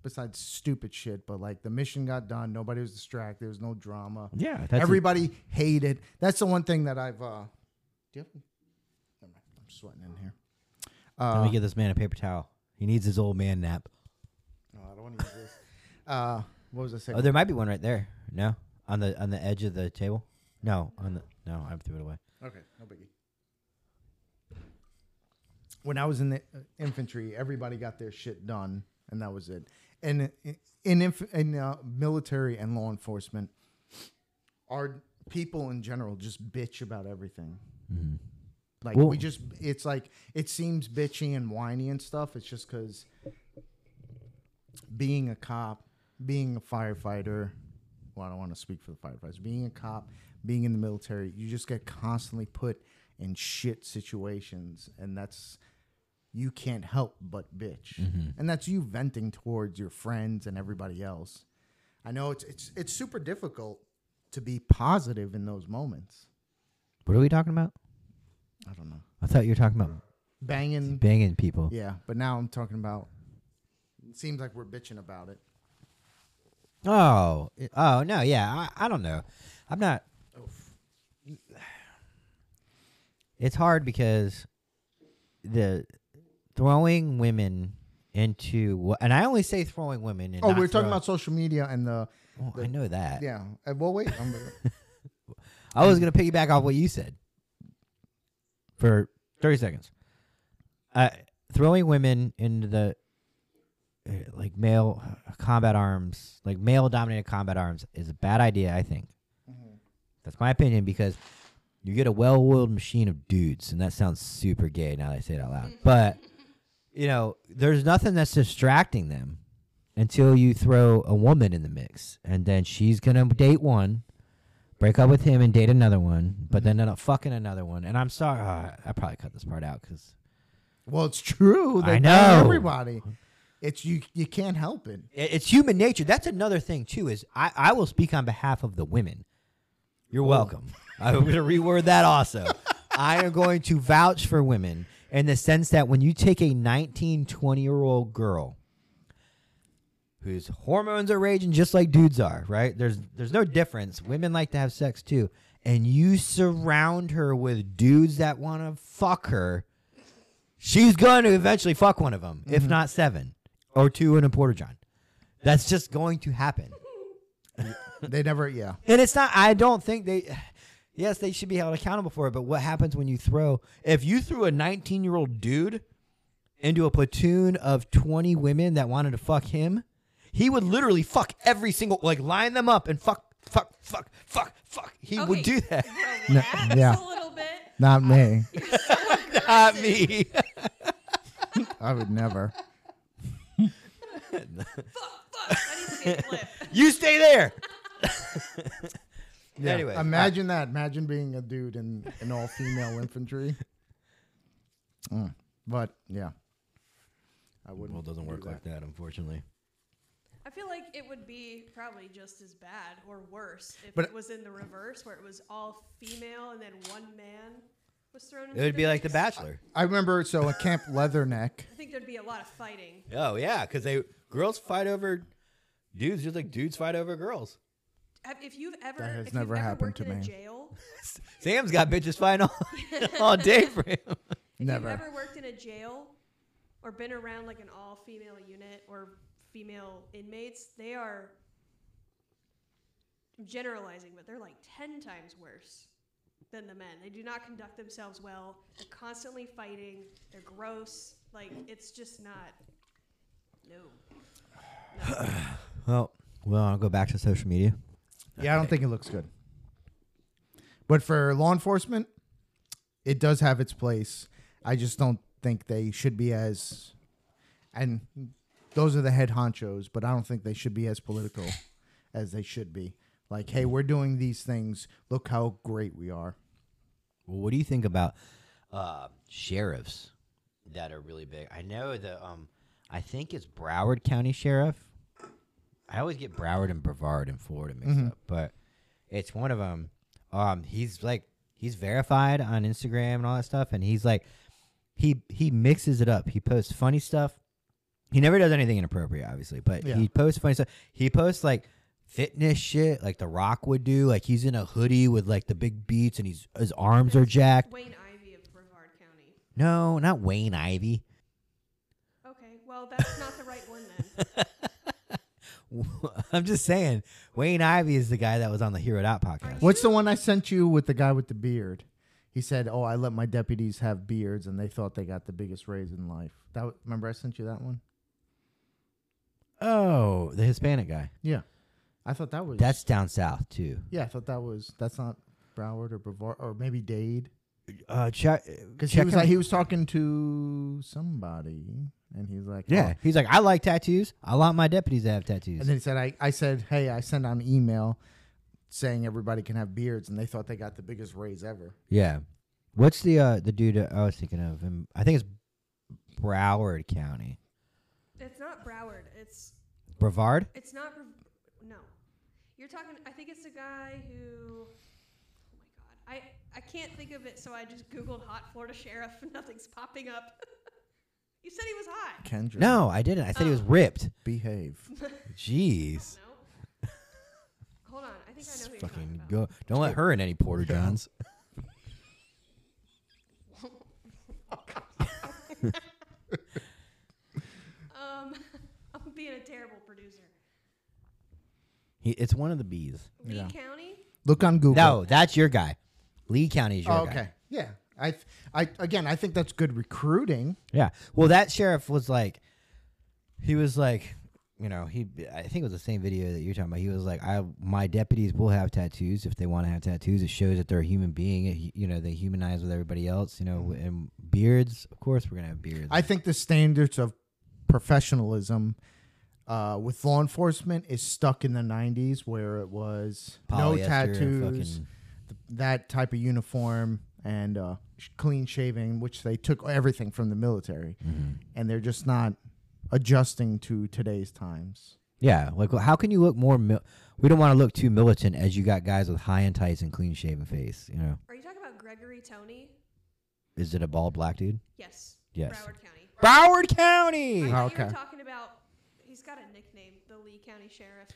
B: besides stupid shit, but like the mission got done. Nobody was distracted. There was no drama.
A: Yeah, that's
B: Everybody hated. That's the one thing that I've uh do you have Never mind. I'm sweating in here.
A: Let
B: Uh,
A: me give this man a paper towel. He needs his old man nap.
B: no, I don't want to use this. Uh what was I saying?
A: Oh, there might be one right there. No, on the on the edge of the table. No, on the no. I threw it away.
B: Okay, no biggie. When I was in the uh, infantry, everybody got their shit done, and that was it. And in in, inf- in uh, military and law enforcement, our people in general just bitch about everything.
A: Mhm.
B: Like
A: Well-
B: we just, it's like it seems bitchy and whiny and stuff. It's just because being a cop, being a firefighter. Well, I don't want to speak for the firefighters. Being a cop, being in the military, you just get constantly put in shit situations, and that's you can't help but bitch, mm-hmm. and that's you venting towards your friends and everybody else. I know it's it's it's super difficult to be positive in those moments.
A: What are we talking about?
B: I don't know
A: I thought you were talking about
B: banging
A: banging people.
B: Yeah, but now I'm talking about. It seems like we're bitching about it.
A: Oh, oh no, yeah. I, I don't know. I'm not. It's hard because the throwing women into and I only say throwing women. And
B: Oh, we're talking about social media and the
A: Well, I know that.
B: yeah. Uh, well, wait.
A: I was gonna piggyback off what you said for thirty seconds. Uh, throwing women into the uh, like male combat arms, like male dominated combat arms, is a bad idea. I think that's my opinion because you get a well-oiled machine of dudes, and that sounds super gay now that I say it out loud. But you know, there's nothing that's distracting them until you throw a woman in the mix, and then she's gonna date one break up with him and date another one, but then end up fucking another one. And I'm sorry, uh, I probably cut this part out because
B: well, it's true. They
A: I know.
B: everybody. It's you. You can't help it.
A: it's human nature. That's another thing too. Is I, I will speak on behalf of the women. You're oh. welcome. I'm going to reword that also. I am going to vouch for women in the sense that when you take a 19, 20 year old girl whose hormones are raging just like dudes are, right? There's there's no difference. Women like to have sex too. And you surround her with dudes that want to fuck her, she's going to eventually fuck one of them, if mm-hmm. not seven or two in a porta john. That's just going to happen.
B: They never. Yeah.
A: And it's not. I don't think they. Yes, they should be held accountable for it. But what happens when you throw? If you threw a 19 year old dude into a platoon of 20 women that wanted to fuck him, he would literally fuck every single like line them up and fuck, fuck, fuck, fuck, fuck. He would do that.
C: Relax
B: yeah.
C: a little bit.
B: Not me.
A: Not me.
B: I would never.
C: Fuck, fuck. I need to see a clip.
A: you stay there.
B: Yeah.
A: Anyway,
B: imagine that. Imagine being a dude in an all female infantry. Mm. But yeah, I wouldn't.
A: Well, it doesn't
B: do
A: work like that, unfortunately.
C: I feel like it would be probably just as bad or worse if
B: But-
C: it was in the reverse, where it was all female and then one man was thrown.
A: It would
C: the
A: be like The. Bachelor.
B: I remember. So a Camp Leatherneck.
C: I think there'd be a lot of fighting.
A: Oh yeah, because they girls fight over dudes just like dudes fight over girls.
C: If you've ever,
B: That has
C: if
B: never
C: you've ever
B: happened
C: worked
B: to
C: in a
B: me.
C: jail,
A: Sam's got bitches fighting all, all day for him.
C: if
B: Never.
C: you've ever worked in a jail or been around like an all-female unit or female inmates, they are I'm generalizing, but they're like ten times worse than the men. They do not conduct themselves well. They're constantly fighting. They're gross. Like it's just not. No. no.
A: Well, well, I'll go back to social media.
B: Yeah, I don't think it looks good. But for law enforcement, it does have its place. I just don't think they should be as, and those are the head honchos, but I don't think they should be as political as they should be. Like, hey, we're doing these things. Look how great we are.
A: Well, what do you think about uh, sheriffs that are really big? I know the um, I think it's Broward County Sheriff. I always get Broward and Brevard in Florida mixed
B: Mhm.
A: up, but it's one of them. Um, he's like he's verified on Instagram and all that stuff, and he's like he he mixes it up. He posts funny stuff. He never does anything inappropriate, obviously, but
B: Yeah.
A: he posts funny stuff. He posts like fitness shit, like The Rock would do. Like he's in a hoodie with like the big beats, and he's his arms are jacked.
C: Wayne Ivey of Brevard County.
A: No, not Wayne Ivey.
C: Okay, well that's not the right one then.
A: I'm just saying, Wayne Ivey is the guy that was on the Hero Dot podcast.
B: What's the one I sent you with the guy with the beard? He said, "Oh, I let my deputies have beards, and they thought they got the biggest raise in life." That w- remember I sent you that one?
A: Oh, the Hispanic guy.
B: Yeah, I thought that was
A: That's down south too.
B: yeah. I thought that was that's not Broward or Brevard or maybe Dade
A: Uh, check
B: because he was like, he was talking to somebody, and he's like,
A: yeah,
B: oh.
A: he's like, I like tattoos. I want my deputies to have tattoos.
B: And then he said, I, I said, hey, I sent out an email saying everybody can have beards, and they thought they got the biggest raise ever.
A: yeah. What's the uh the dude uh, I was thinking of? Him? I think it's Broward County.
C: It's not Broward. It's
A: Brevard.
C: it's not. Brev- No, you're talking. I think it's a guy who. Oh my god, I I can't think of it, so I just googled hot Florida sheriff. and Nothing's popping up. You said he was hot.
B: Kendra,
A: No, I didn't. I said he was
C: Oh.
A: ripped.
B: behave.
A: Jeez.
C: No. Hold on, I think I know who you're
A: Fucking
C: talking about.
A: go. Don't let her in any Porta Johns.
C: Um, I'm being a terrible producer.
A: He, it's one of the bees.
C: Lee
B: Yeah.
C: County.
B: Look on Google.
A: No, that's your guy. Lee County is your
B: Oh,
A: guy.
B: okay. Yeah. I, I again, I think that's good recruiting.
A: Yeah. Well, that sheriff was like, he was like, you know, he. I think it was the same video that you're talking about. He was like, I, my deputies will have tattoos if they want to have tattoos. It shows that they're a human being. It, you know, they humanize with everybody else. You know, and beards. Of course, we're gonna have beards.
B: I think the standards of professionalism uh, with law enforcement is stuck in the '90s, where it was no
A: Polyester and
B: tattoos, that type of uniform, and uh, sh- clean shaving, which they took everything from the military,
A: Mhm.
B: and they're just not adjusting to today's times.
A: Yeah. Like, how can you look more? Mil- we don't want to look too militant as you got guys with high and tights and clean shaven face. You know,
C: Are you talking about Gregory Tony?
A: is it a bald black dude?
C: Yes.
A: Yes.
C: Broward County.
A: Broward County.
C: I thought you
B: Okay.
C: were talking about. He's got a nickname, the Lee County Sheriff.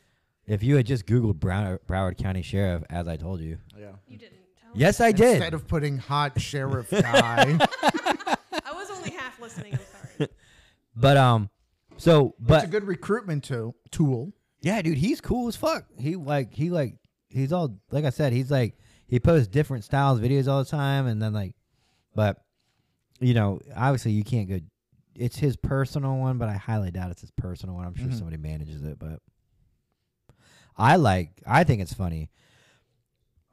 A: If you had just Googled Brown- Broward County Sheriff, as I told you.
B: Yeah.
C: You didn't tell
A: Yes, I did.
B: Instead of putting hot sheriff guy.
C: I was only half listening. I'm sorry.
A: But um, so
B: it's
A: but
B: a good recruitment to- tool.
A: yeah, dude, he's cool as fuck. He like he like he's all like I said, he's like he posts different styles videos all the time, and then like, but you know, obviously you can't go. It's his personal one, but I highly doubt it's his personal one. I'm sure
B: Mhm.
A: somebody manages it, but I like. I think it's funny.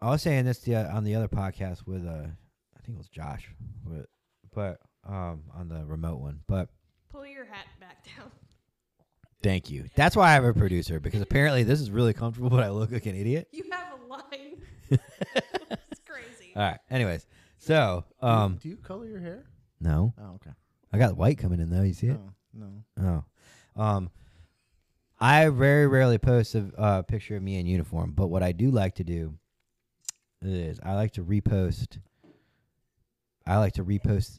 A: I was saying this the, on the other podcast with uh, I think it was Josh, but but um on the remote one, but.
C: Pull your hat back down.
A: Thank you. That's why I have a producer because apparently this is really comfortable, but I look like an idiot.
C: You have a line. it's crazy.
A: All right. Anyways, so um,
B: do you color your hair?
A: no,
B: Oh, okay.
A: I got white coming in though. You see it?
B: No, no.
A: Oh, um, I very rarely post a uh, picture of me in uniform, but what I do like to do is I like to repost. I like to repost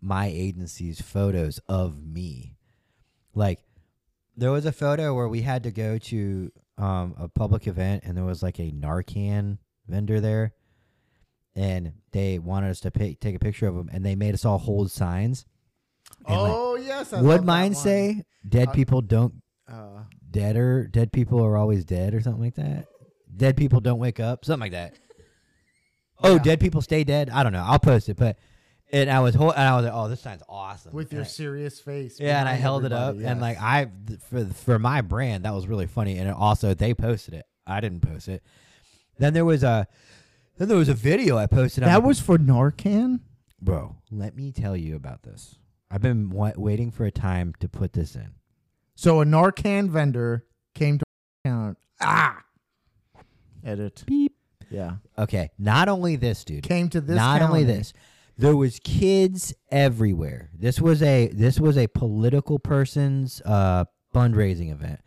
A: my agency's photos of me. Like there was a photo where we had to go to um, a public event and there was like a Narcan vendor there and they wanted us to pay, take a picture of them and they made us all hold signs. And, like,
B: oh yes, I
A: would mine say dead
B: Uh,
A: people don't
B: Uh,
A: deader dead people are always dead or something like that dead people don't wake up something like that oh
B: Yeah.
A: dead people stay dead i don't know i'll post it but and i was hol- and i was like oh this sign's awesome
B: with your
A: And I-
B: serious face.
A: yeah and i
B: behind
A: held it up
B: everybody,
A: and like i th- for for my brand that was really funny and it also they posted it i didn't post it then there was a then there was a video i posted
B: that was for Narcan.
A: bro let me tell you about this i've been wa- waiting for a time to put this in
B: So a Narcan vendor came to account. Ah, edit.
A: beep
B: Yeah,
A: okay not only this dude
B: came to this.
A: Not only this, there was kids everywhere. This was a this was a political person's uh, fundraising event,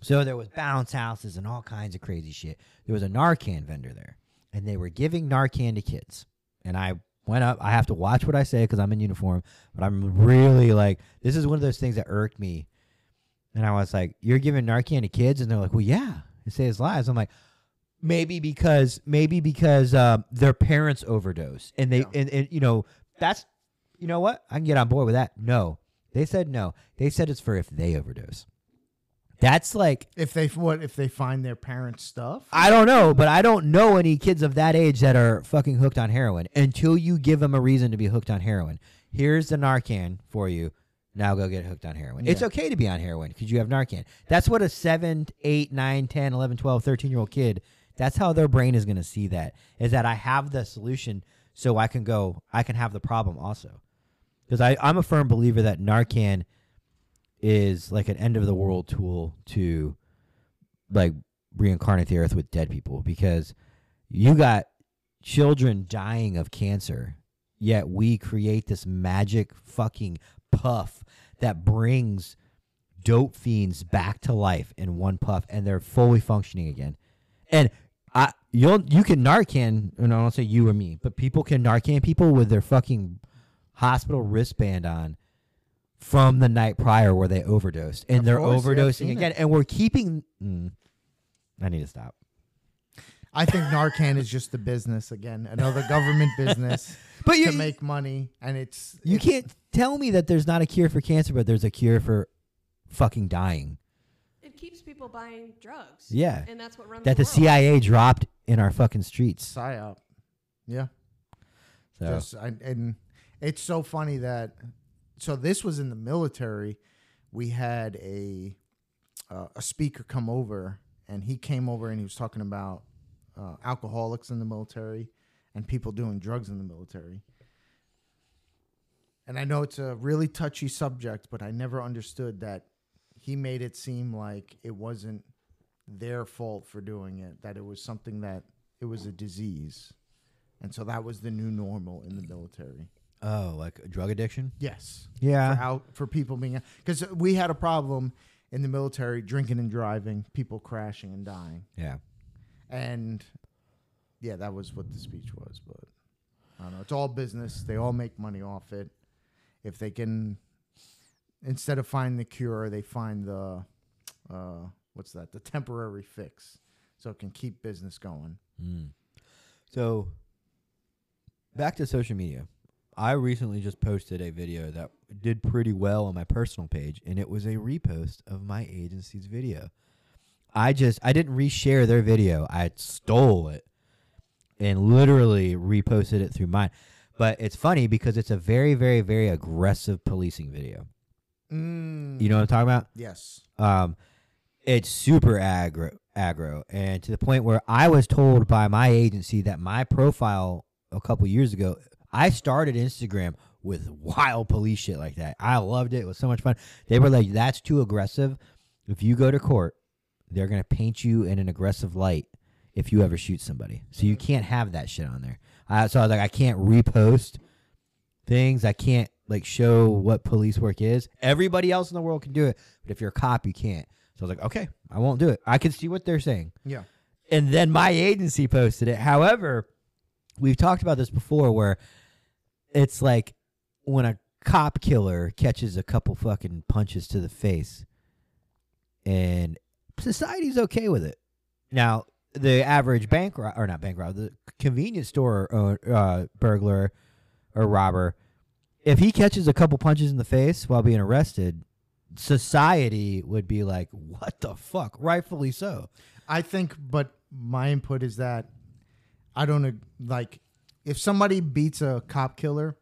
A: So there was bounce houses and all kinds of crazy shit. There was a Narcan vendor there, and they were giving Narcan to kids. And I went up. I have to watch what I say because I'm in uniform, but I'm really like, this is one of those things that irked me. And I was like, "You're giving Narcan to kids?" And they're like, "Well, yeah, it saves lives." I'm like, maybe because maybe because uh, their parents overdose, and they
B: Yeah.
A: and, and you know that's you know what I can get on board with that. No, they said no. They said it's for if they overdose. That's like
B: If they what if they find their parents' stuff?
A: I don't know, but I don't know any kids of that age that are fucking hooked on heroin until you give them a reason to be hooked on heroin. Here's the Narcan for you. Now go get hooked on heroin. It's okay to be on heroin because you have Narcan. That's what a 7, 8, 9, 10, 11, 12, 13 year old kid, that's how their brain is going to see that. Is that I have the solution so I can go, I can have the problem also. Because I'm a firm believer that Narcan is like an end of the world tool to like reincarnate the earth with dead people because you got children dying of cancer yet we create this magic fucking puff that brings dope fiends back to life in one puff and they're fully functioning again and i you'll you can narcan and i don't say you or me but people can narcan people with their fucking hospital wristband on from the night prior where they overdosed. And
B: Of
A: they're
B: course, yeah, I've
A: overdosing
B: seen
A: again.
B: it.
A: and we're keeping mm, i need to stop.
B: I think Narcan is just a business again, another government business
A: but
B: to
A: you
B: make money, and it's
A: you
B: it's-
A: can't tell me that there's not a cure for cancer but there's a cure for fucking dying.
C: It keeps people buying drugs.
A: yeah
C: And that's what runs
A: that the
C: world.
A: cia dropped in our fucking streets
B: psyop. Yeah,
A: so
B: just I, and it's so funny that so this was in the military. We had a uh, a speaker come over, and he came over and he was talking about uh, alcoholics in the military and people doing drugs in the military. And I know it's a really touchy subject, but I never understood that he made it seem like it wasn't their fault for doing it, that it was something that it was a disease. And so that was the new normal in the military.
A: oh like drug addiction
B: Yes.
A: yeah
B: For out for people being because we had a problem in the military drinking and driving, people crashing and dying.
A: yeah
B: And yeah, that was what the speech was, but I don't know. It's all business. They all make money off it. If they can instead of finding the cure, they find the uh what's that? The temporary fix. So it can keep business going.
A: Mm. So, back to social media. I recently just posted a video that did pretty well on my personal page, and it was a repost of my agency's video. I just I didn't reshare their video. I stole it and literally reposted it through mine. But it's funny because it's a very, very, very aggressive policing video.
B: Mm.
A: You know what I'm talking about?
B: Yes.
A: um, it's super aggro, aggro, and to the point where I was told by my agency that my profile a couple years ago, I started Instagram with wild police shit like that. I loved it; it was so much fun. They were like, "That's too aggressive. If you go to court, they're gonna paint you in an aggressive light if you ever shoot somebody. So you can't have that shit on there." Uh, so I was like, "I can't repost things. I can't like show what police work is. Everybody else in the world can do it, but if you're a cop, you can't." So I was like, "Okay, I won't do it. I can see what they're saying."
B: Yeah.
A: And then my agency posted it. However, we've talked about this before where it's like when a cop killer catches a couple fucking punches to the face and society's okay with it. Now, the average bank ro- or not bank robber, the convenience store own- uh, burglar or robber, if he catches a couple punches in the face while being arrested, society would be like, "What the fuck?" Rightfully so.
B: I think, but my input is that I don't ag- like if somebody beats a cop killer,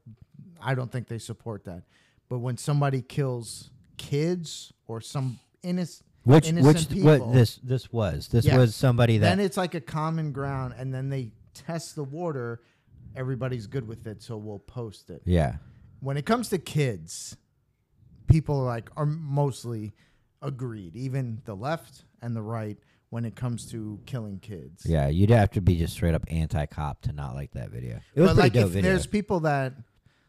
B: I don't think they support that. But when somebody kills kids or some innocent,
A: Which which
B: people,
A: what this this was this was somebody that
B: then it's like a common ground, and then they test the water. Everybody's good with it, so we'll post it.
A: yeah
B: When it comes to kids, people like are mostly agreed, even the left and the right, when it comes to killing kids.
A: yeah you'd have to be just straight up anti cop to not like that video. It was
B: but like
A: dope
B: if
A: video.
B: there's people that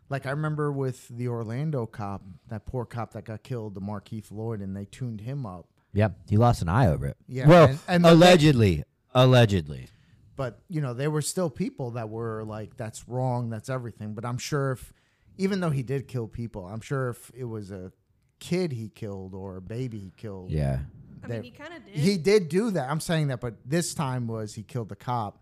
B: like I remember with the Orlando cop, that poor cop that got killed, the Markeith Loyd, and they tuned him up
A: Yep, he lost an eye over it.
B: Yeah,
A: well,
B: and- and
A: allegedly, allegedly.
B: but you know there were still people that were like that's wrong that's everything but i'm sure if even though he did kill people i'm sure if it was a kid he killed or a baby he killed
A: Yeah,
C: I mean, he kind of did.
B: he did do that i'm saying that but this time was he killed the cop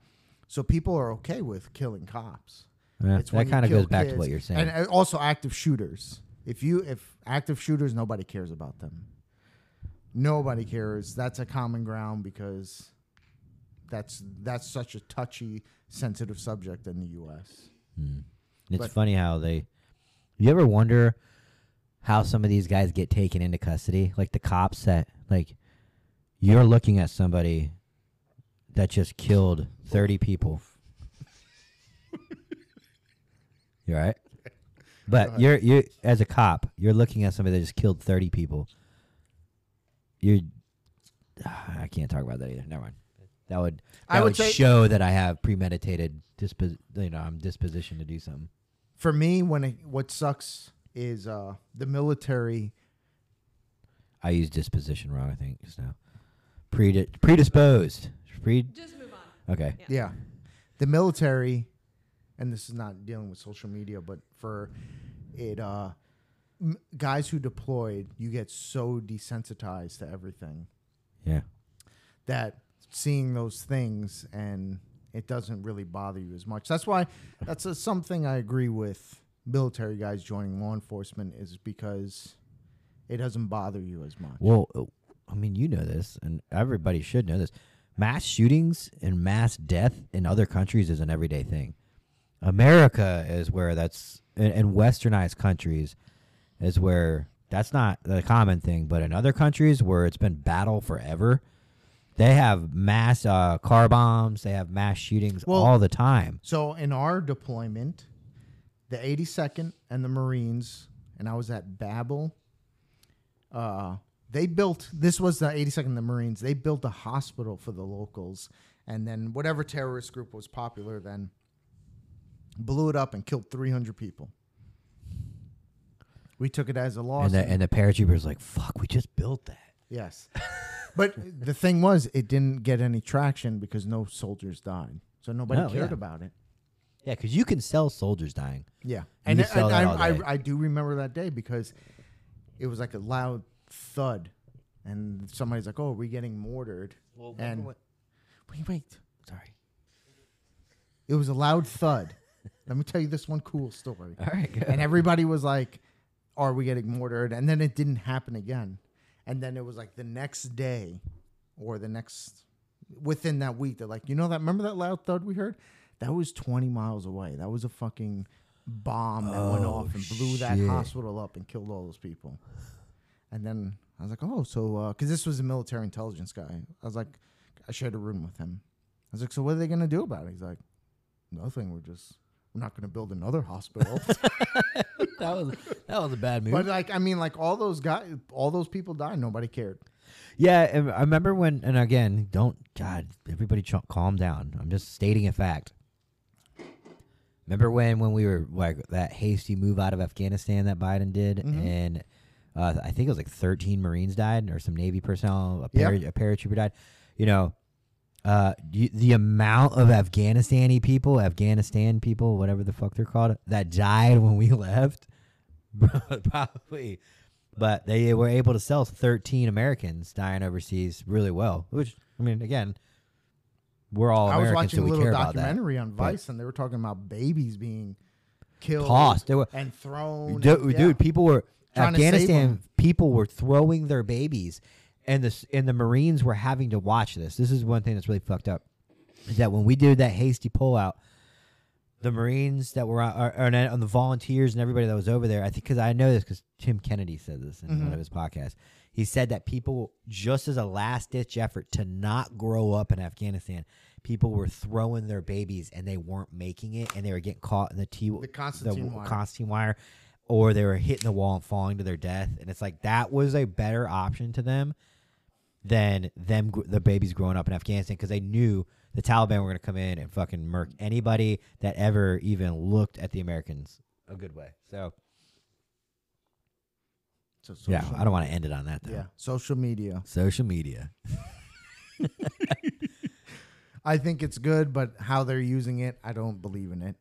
B: so people are okay with killing cops
A: Yeah,
B: It's when
A: that kind of goes back to what you're saying.
B: and uh, also active shooters if you if active shooters nobody cares about them nobody cares that's a common ground because that's that's such a touchy sensitive subject in the us
A: Hmm. It's
B: But-
A: funny how they. You ever wonder how some of these guys get taken into custody? Like the cops that like you're looking at somebody that just killed thirty people. you're right, but you're you as a cop, you're looking at somebody that just killed thirty people. You're. Ah, I can't talk about that either. Never mind. That would that
B: I would
A: would,
B: say-
A: show that I have premeditated dispos- you know, I'm disposition to do something.
B: For me when it, what sucks is uh the military
A: I use disposition wrong, I think, just now. Predi- predisposed. Pre-
C: Just move on.
A: okay.
C: Yeah.
B: yeah the military and this is not dealing with social media but for it uh m- guys who deployed you get so desensitized to everything
A: Yeah.
B: that seeing those things and it doesn't really bother you as much. That's why that's a, something I agree with military guys joining law enforcement is because it doesn't bother you as much.
A: Well, I mean, you know this, and everybody should know this. Mass shootings and mass death in other countries is an everyday thing. America is where that's, and westernized countries is where that's not the common thing. But in other countries where it's been battle forever, they have mass uh, car bombs, they have mass shootings
B: Well-
A: all the time.
B: So in our deployment, the 82nd and the Marines, and I was at Babel. Uh, they built this was the 82nd and the Marines. They built a hospital for the locals, and then whatever terrorist group was popular then blew it up and killed 300 people. We took it as a loss.
A: And the, and the paratrooper's like, fuck, we just built that.
B: Yes. but the thing was, it didn't get any traction because no soldiers died. So nobody
A: No,
B: cared
A: yeah.
B: about it.
A: Yeah, because you can sell soldiers dying.
B: Yeah.
A: And
B: And,
A: sell
B: and
A: that
B: I,
A: all day.
B: I, I do remember that day because it was like a loud thud. And somebody's like, oh, are we getting mortared? and wait, wait.
A: Sorry.
B: It was a loud thud. Let me tell you this one cool story.
A: All right, good.
B: and everybody was like, "Are we getting mortared?" And then it didn't happen again. And then it was like the next day, or the next within that week, they're like, "You know that? Remember that loud thud we heard? That was twenty miles away. That was a fucking bomb that went
A: Oh,
B: off and blew that
A: shit.
B: hospital up and killed all those people." And then I was like, "Oh, so uh, because this was a military intelligence guy, I was like, I shared a room with him. I was like, so what are they gonna do about it?" He's like, "Nothing. We're just." We're not going to build another hospital.
A: that was that was a bad move.
B: But like, I mean, like all those guys, all those people died. Nobody cared.
A: yeah, and I remember when, and again, don't God, everybody, ch- calm down. I'm just stating a fact. Remember when when we were like that hasty move out of Afghanistan that Biden did,
B: Mhm.
A: and uh, I think it was like 13 Marines died or some Navy personnel, a,
B: Yep.
A: a paratrooper died. You know, uh, you, the amount of Afghanistani people, Afghanistan people, whatever the fuck they're called, that died when we left, probably. But they were able to sell 13 Americans dying overseas really well. Which I mean, again, we're all
B: I was
A: Americans,
B: watching
A: so
B: a little
A: care about that.
B: documentary on
A: but-
B: Vice, and they were talking about babies being killed,
A: Tossed. Were
B: and thrown.
A: dude,
B: and- yeah.
A: dude, people were
B: Trying to save
A: Afghanistan. People were throwing their babies, and the and the Marines were having to watch this. This is one thing that's really fucked up. Is that when we did that hasty pullout, the Marines that were on, or, or, and the volunteers and everybody that was over there, I think because I know this because Tim Kennedy said this in one
B: Mhm.
A: of his podcasts. He said that people, just as a last ditch effort to not grow up in Afghanistan, people were throwing their babies and they weren't making it, and they were getting caught in the T
B: the Constantine
A: the
B: wire.
A: Constantine wire, or they were hitting the wall and falling to their death. And it's like that was a better option to them than them the babies growing up in Afghanistan because they knew the Taliban were going to come in and fucking murk anybody that ever even looked at the Americans a good way. So
B: So
A: Yeah, I don't want to end it on that though.
B: Yeah, social media.
A: Social media.
B: I think it's good, but how they're using it, I don't believe in it.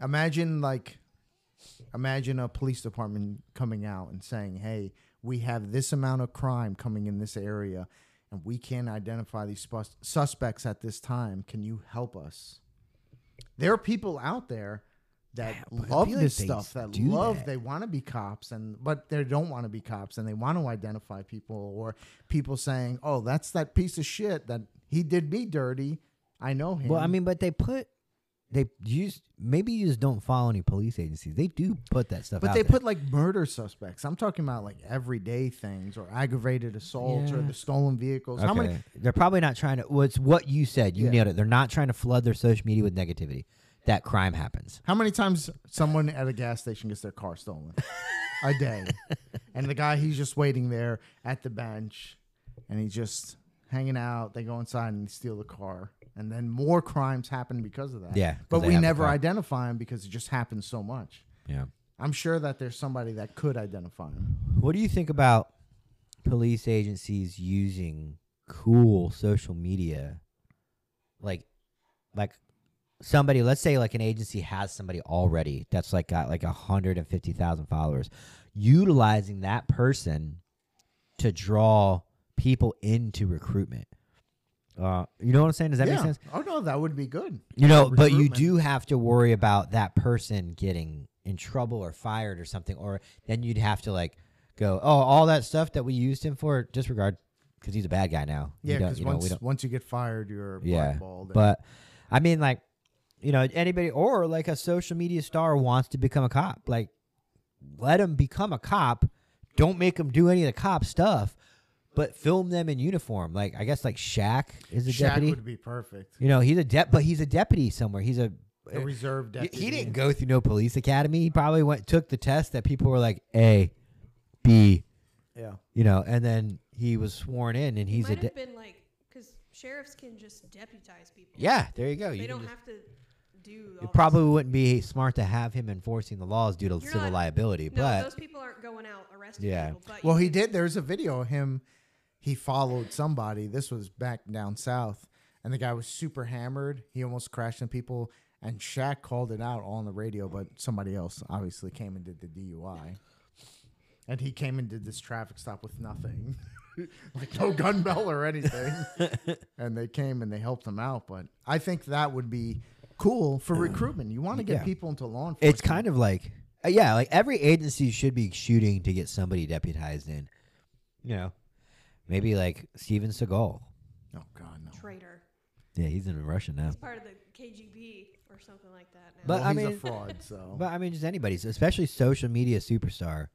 B: Imagine like imagine a police department coming out and saying, "Hey, we have this amount of crime coming in this area and we can't identify these sus- suspects at this time. Can you help us?" There are people out there that
A: Yeah,
B: love
A: feel like
B: this stuff that love
A: that.
B: they want to be cops and but they don't want to be cops and they want to identify people or people saying oh that's that piece of shit that he did me dirty i know him
A: Well, I mean, but they put they use maybe you just don't follow any police agencies. They do put that stuff.
B: but they
A: there.
B: put like murder suspects i'm talking about like everyday things or aggravated assaults or the stolen vehicles how many
A: They're probably not trying to. Well, it's what you said. You
B: Yeah.
A: nailed it. They're not trying to flood their social media with negativity. That crime happens.
B: how many times someone at a gas station gets their car stolen a day and the guy he's just waiting there at the bench and he's just hanging out they go inside and steal the car and then more crimes happen because of that
A: Yeah,
B: but we never identify them because it just happens so much
A: Yeah.
B: i'm sure that there's somebody that could identify him
A: What do you think about police agencies using cool social media? Like, like somebody, let's say like an agency has somebody already that's like got like a hundred and fifty thousand followers, utilizing that person to draw people into recruitment. Uh, you know what I'm saying? Does that
B: yeah.
A: make sense?
B: oh no that would be good
A: You know, but you do have to worry about that person getting in trouble or fired or something, or then you'd have to like go, oh, all that stuff that we used him for, disregard because he's a bad guy now. You
B: yeah because
A: you know, we
B: once, once you get fired you're
A: yeah,
B: blackballed
A: but I mean, like, you know, anybody or like a social media star wants to become a cop, like, let him become a cop. Don't make him do any of the cop stuff, but film them in uniform. Like, I guess like Shaq is a
B: Shaq
A: deputy.
B: would be perfect
A: You know, he's a dep, but he's a deputy somewhere. He's a
B: a reserve
A: he-
B: deputy
A: He didn't go through no police academy. He probably went took the test that people were like A, B,
B: yeah
A: you know, and then he was sworn in, and he's a
C: Might
A: de-
C: have been like because sheriffs can just deputize people.
A: yeah. There you go.
C: they
A: You
C: don't
A: just-
C: have to do. all
A: it probably wouldn't be smart to have him enforcing the laws due to
C: You're
A: civil
C: not-
A: liability,
C: No,
A: but
C: those people aren't going out arresting
A: Yeah.
C: people. But
B: Well, he did. There's a video of him. He followed somebody. This was back down south, and the guy was super hammered. He almost crashed into people, and Shaq called it out on the radio, but somebody else obviously came and did the DUI. And he came and did this traffic stop with nothing, like no gun bell or anything. and they came and they helped him out. But I think that would be cool for recruitment. You want to get
A: Yeah.
B: people into law enforcement.
A: it's kind of like uh, yeah, like every agency should be shooting to get somebody deputized in. You know, maybe like Steven Seagal.
B: oh god no.
C: traitor.
A: Yeah, he's in Russia now.
C: He's part of the KGB or something like that now.
A: But
B: well,
A: I
B: he's
A: mean-
B: a fraud. So
A: But I mean, just anybody's, especially social media superstar.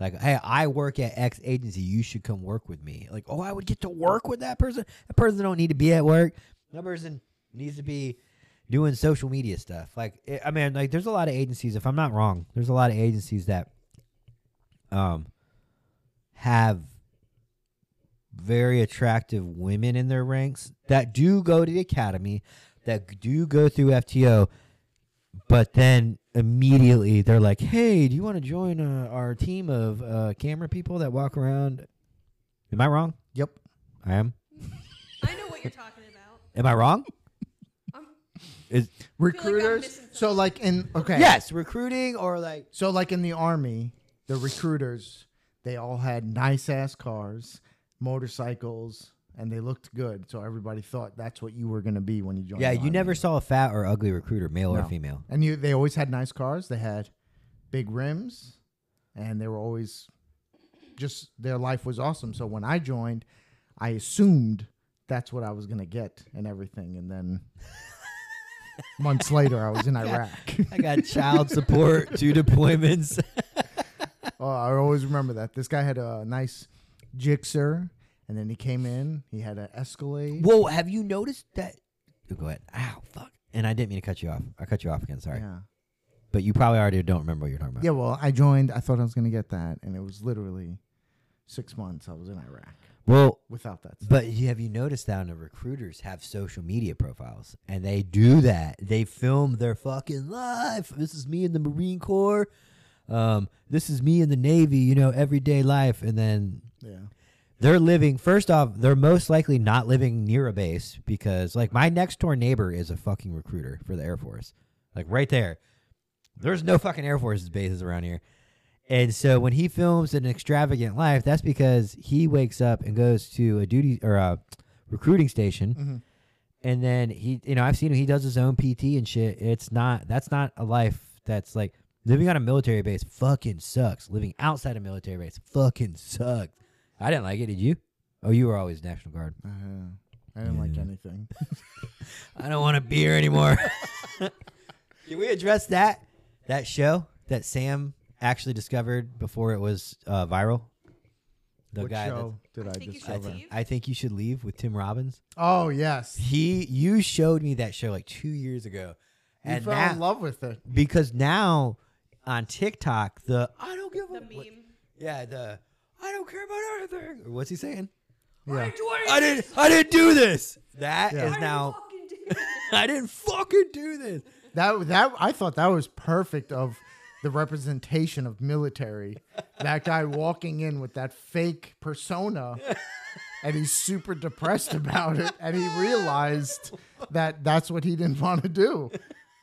A: Like, hey, I work at X agency. You should come work with me. Like, oh, I would get to work with that person. That person don't need to be at work. That person needs to be doing social media stuff. Like, it, I mean, like, there's a lot of agencies. If I'm not wrong, there's a lot of agencies that um have very attractive women in their ranks that do go to the academy, that do go through FTO, but then immediately they're like, "Hey, do you want to join uh, our team of uh, camera people that walk around?" Am I wrong?
B: yep.
A: I am.
C: I know what you're talking about.
A: Am I wrong? Is
B: recruiters
C: missing
B: so like in okay
A: yes, recruiting or like
B: so like in the army the recruiters they all had nice ass cars motorcycles and they looked good so everybody thought that's what you were going to be when you joined
A: yeah,
B: the
A: you
B: army.
A: never saw a fat or ugly recruiter, male or
B: No.
A: female.
B: and you they always had nice cars they had big rims and they were always just their life was awesome so when i joined i assumed that's what i was going to get and everything and then months later i was in iraq
A: I got child support, two deployments.
B: Oh, I always remember that. This guy had a nice Gixxer, and then he came in. He had an Escalade.
A: Whoa, have you noticed that? Oh, go ahead. Ow, fuck. And I didn't mean to cut you off. I cut you off again. Sorry,
B: Yeah.
A: but you probably already don't remember what you're talking about.
B: Yeah. Well, I joined. I thought I was going to get that, and it was literally six months. I was in Iraq
A: Well,
B: without that. Stuff.
A: But you- have you noticed that the recruiters have social media profiles and they do that? They film their fucking life. This is me in the Marine Corps. um, this is me in the Navy, you know, everyday life. And then
B: Yeah.
A: they're living, first off, they're most likely not living near a base because, like, my next door neighbor is a fucking recruiter for the Air Force. Like, right there. There's no fucking Air Force bases around here. And so when he films an extravagant life, that's because he wakes up and goes to a duty or a recruiting station
B: Mm-hmm.
A: and then he you know i've seen him he does his own pt and shit it's not that's not a life that's like living on a military base fucking sucks living outside a military base fucking sucks i didn't like it did you oh you were always national guard
B: Uh, I didn't like
A: Yeah.
B: anything.
A: i don't want a beer anymore can we address that that show that sam actually discovered before it was uh, viral the
B: what
A: guy
B: show did
C: I
B: I,
C: think you should
B: discover?
C: leave.
A: that i think you should leave with tim robbins
B: Oh yes,
A: he you showed me that show like two years ago
B: you
A: and
B: fell
A: now,
B: in love with it.
A: because now on TikTok, the I don't give a
C: The
A: what-
C: meme.
A: yeah, the I don't care about anything. Or What's he saying?
B: Yeah.
A: I didn't I didn't do this. That is
B: Yeah.
C: I
A: now
C: fucking did.
A: I didn't fucking do this.
B: That that I thought that was perfect of the representation of military. That guy walking in with that fake persona and he's super depressed about it and he realized that that's what he didn't want to do.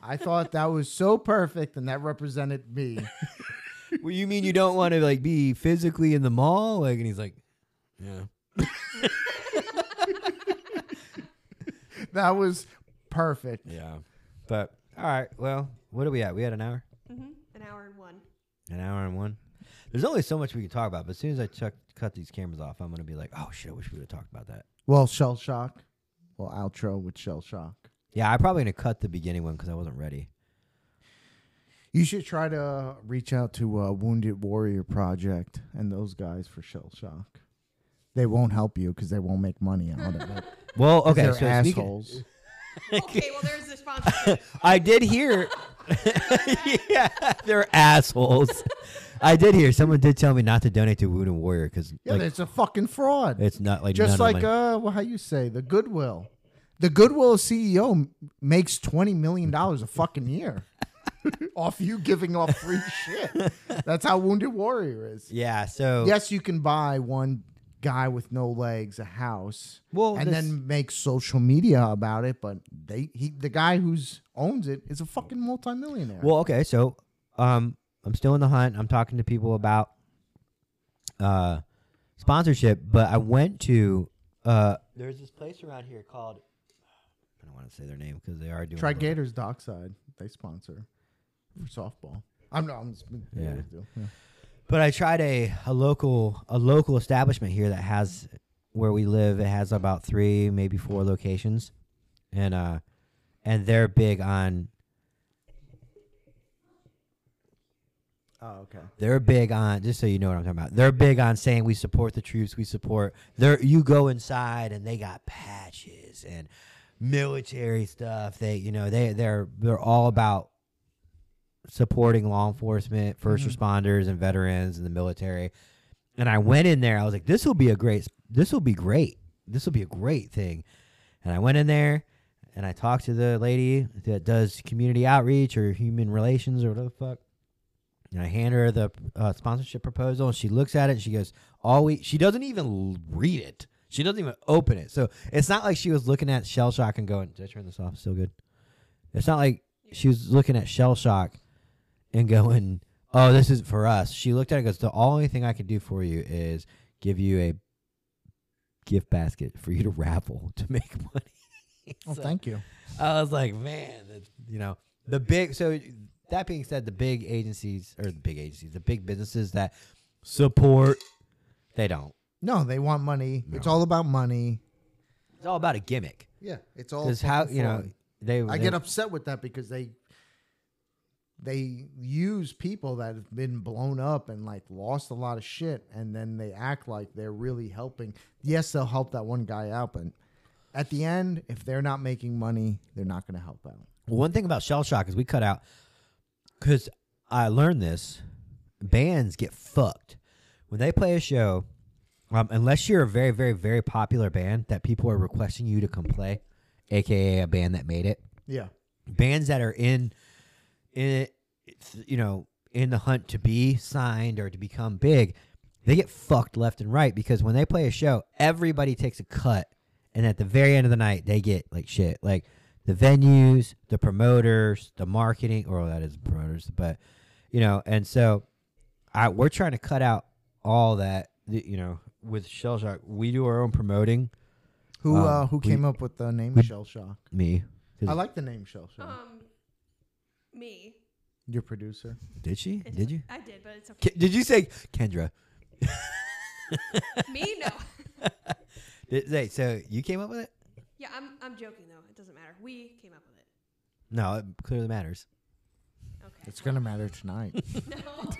B: I thought that was so perfect and that represented me.
A: Well, you mean you don't want to like be physically in the mall? Like, and he's like, yeah.
B: That was perfect.
A: Yeah. But all right, well, what are we at? We had an hour,
C: hmm An hour and one.
A: an hour and one. There's only so much we can talk about, but as soon as I chuck, cut these cameras off, I'm gonna be like, oh shit, I wish we would have talked about that.
B: Well, shell shock. Well, outro with shell shock.
A: Yeah, I'm probably gonna cut the beginning one because I wasn't ready.
B: You should try to reach out to uh, Wounded Warrior Project and those guys for shell shock. They won't help you because they won't make money out of it.
A: Well, okay,
B: they're
A: so speaking,
B: assholes.
C: Okay, well, there's the sponsorship.
A: I did hear. yeah, they're assholes. I did hear someone did tell me not to donate to Wounded Warrior because
B: Yeah,
A: like,
B: it's a fucking fraud.
A: it's not like
B: Just
A: none of
B: like
A: my-
B: uh, well, how you say the Goodwill. The Goodwill CEO m- makes twenty million dollars a fucking year off you giving off free shit. That's how Wounded Warrior is.
A: yeah. So
B: Yes, you can buy one guy with no legs a house
A: Well,
B: and
A: this-
B: then make social media about it, but they he the guy who's owns it is a fucking multimillionaire.
A: Well, okay, so um, I'm still in the hunt. I'm talking to people about uh sponsorship, but I went to uh there's this place around here called I don't want to say their name because they are doing
B: Try Gators Dockside. They sponsor for softball. I'm not. I'm just,
A: Yeah.
B: Yeah.
A: But I tried a, a local a local establishment here that has where we live. It has about three, maybe four locations, and uh, and they're big on
B: Oh, okay.
A: they're big on just so you know what I'm talking about. They're big on saying we support the troops, we support. They're you go inside and they got patches and military stuff. They you know they they're they're all about supporting law enforcement, 1st
B: Mhm.
A: responders, and veterans and the military. And I went in there. I was like, this will be a great. This will be great. This will be a great thing. And I went in there and I talked to the lady that does community outreach or human relations or whatever the fuck. And I hand her the uh, sponsorship proposal, and she looks at it and she goes, "All we." She doesn't even read it. She doesn't even open it. So it's not like she was looking at shell shock and going, "Did I turn this off? Still good." It's not like she was looking at shell shock and going, "Oh, this is for us." She looked at it and goes, "The only thing I can do for you is give you a gift basket for you to raffle to make money."
B: Oh,
A: So-
B: thank you.
A: I was like, man, that's, you know, the big. So that being said, the big agencies or the big agencies, the big businesses that support, they don't.
B: No, they want money. It's all about money.
A: It's all about a gimmick.
B: Yeah, it's all.
A: Because how you know they.
B: I
A: they-
B: get upset with that because they they use people that have been blown up and like lost a lot of shit, and then they act like they're really helping. Yes, they'll help that one guy out, but at the end, if they're not making money, they're not going to help out.
A: One thing about shell shock is we cut out because I learned this. Bands get fucked when they play a show. Um, unless you're a very, very, very popular band that people are requesting you to come play, aka a band that made it.
B: Yeah,
A: bands that are in in it, you know in the hunt to be signed or to become big, they get fucked left and right because when they play a show, everybody takes a cut, and at the very end of the night, they get like shit. Like the venues, the promoters, the marketing, or that is promoters, but you know, and so I we're trying to cut out all that. You know, with Shell Shock, we do our own promoting.
B: Who
A: Um,
B: uh, who
A: we-
B: came up with the name
A: we-
B: Shell Shock?
A: Me.
B: I like the name Shell Shock.
C: Um, me.
B: Your producer.
A: did she?
C: It's
A: Did you?
C: I did, but it's okay.
A: Ke- Did you say Kendra?
C: me? No.
A: Did, say, so you came up with it?
C: Yeah, I'm. I'm joking though. It doesn't matter. We came up with it.
A: No, it clearly matters.
C: Okay.
B: It's gonna matter tonight.
C: No.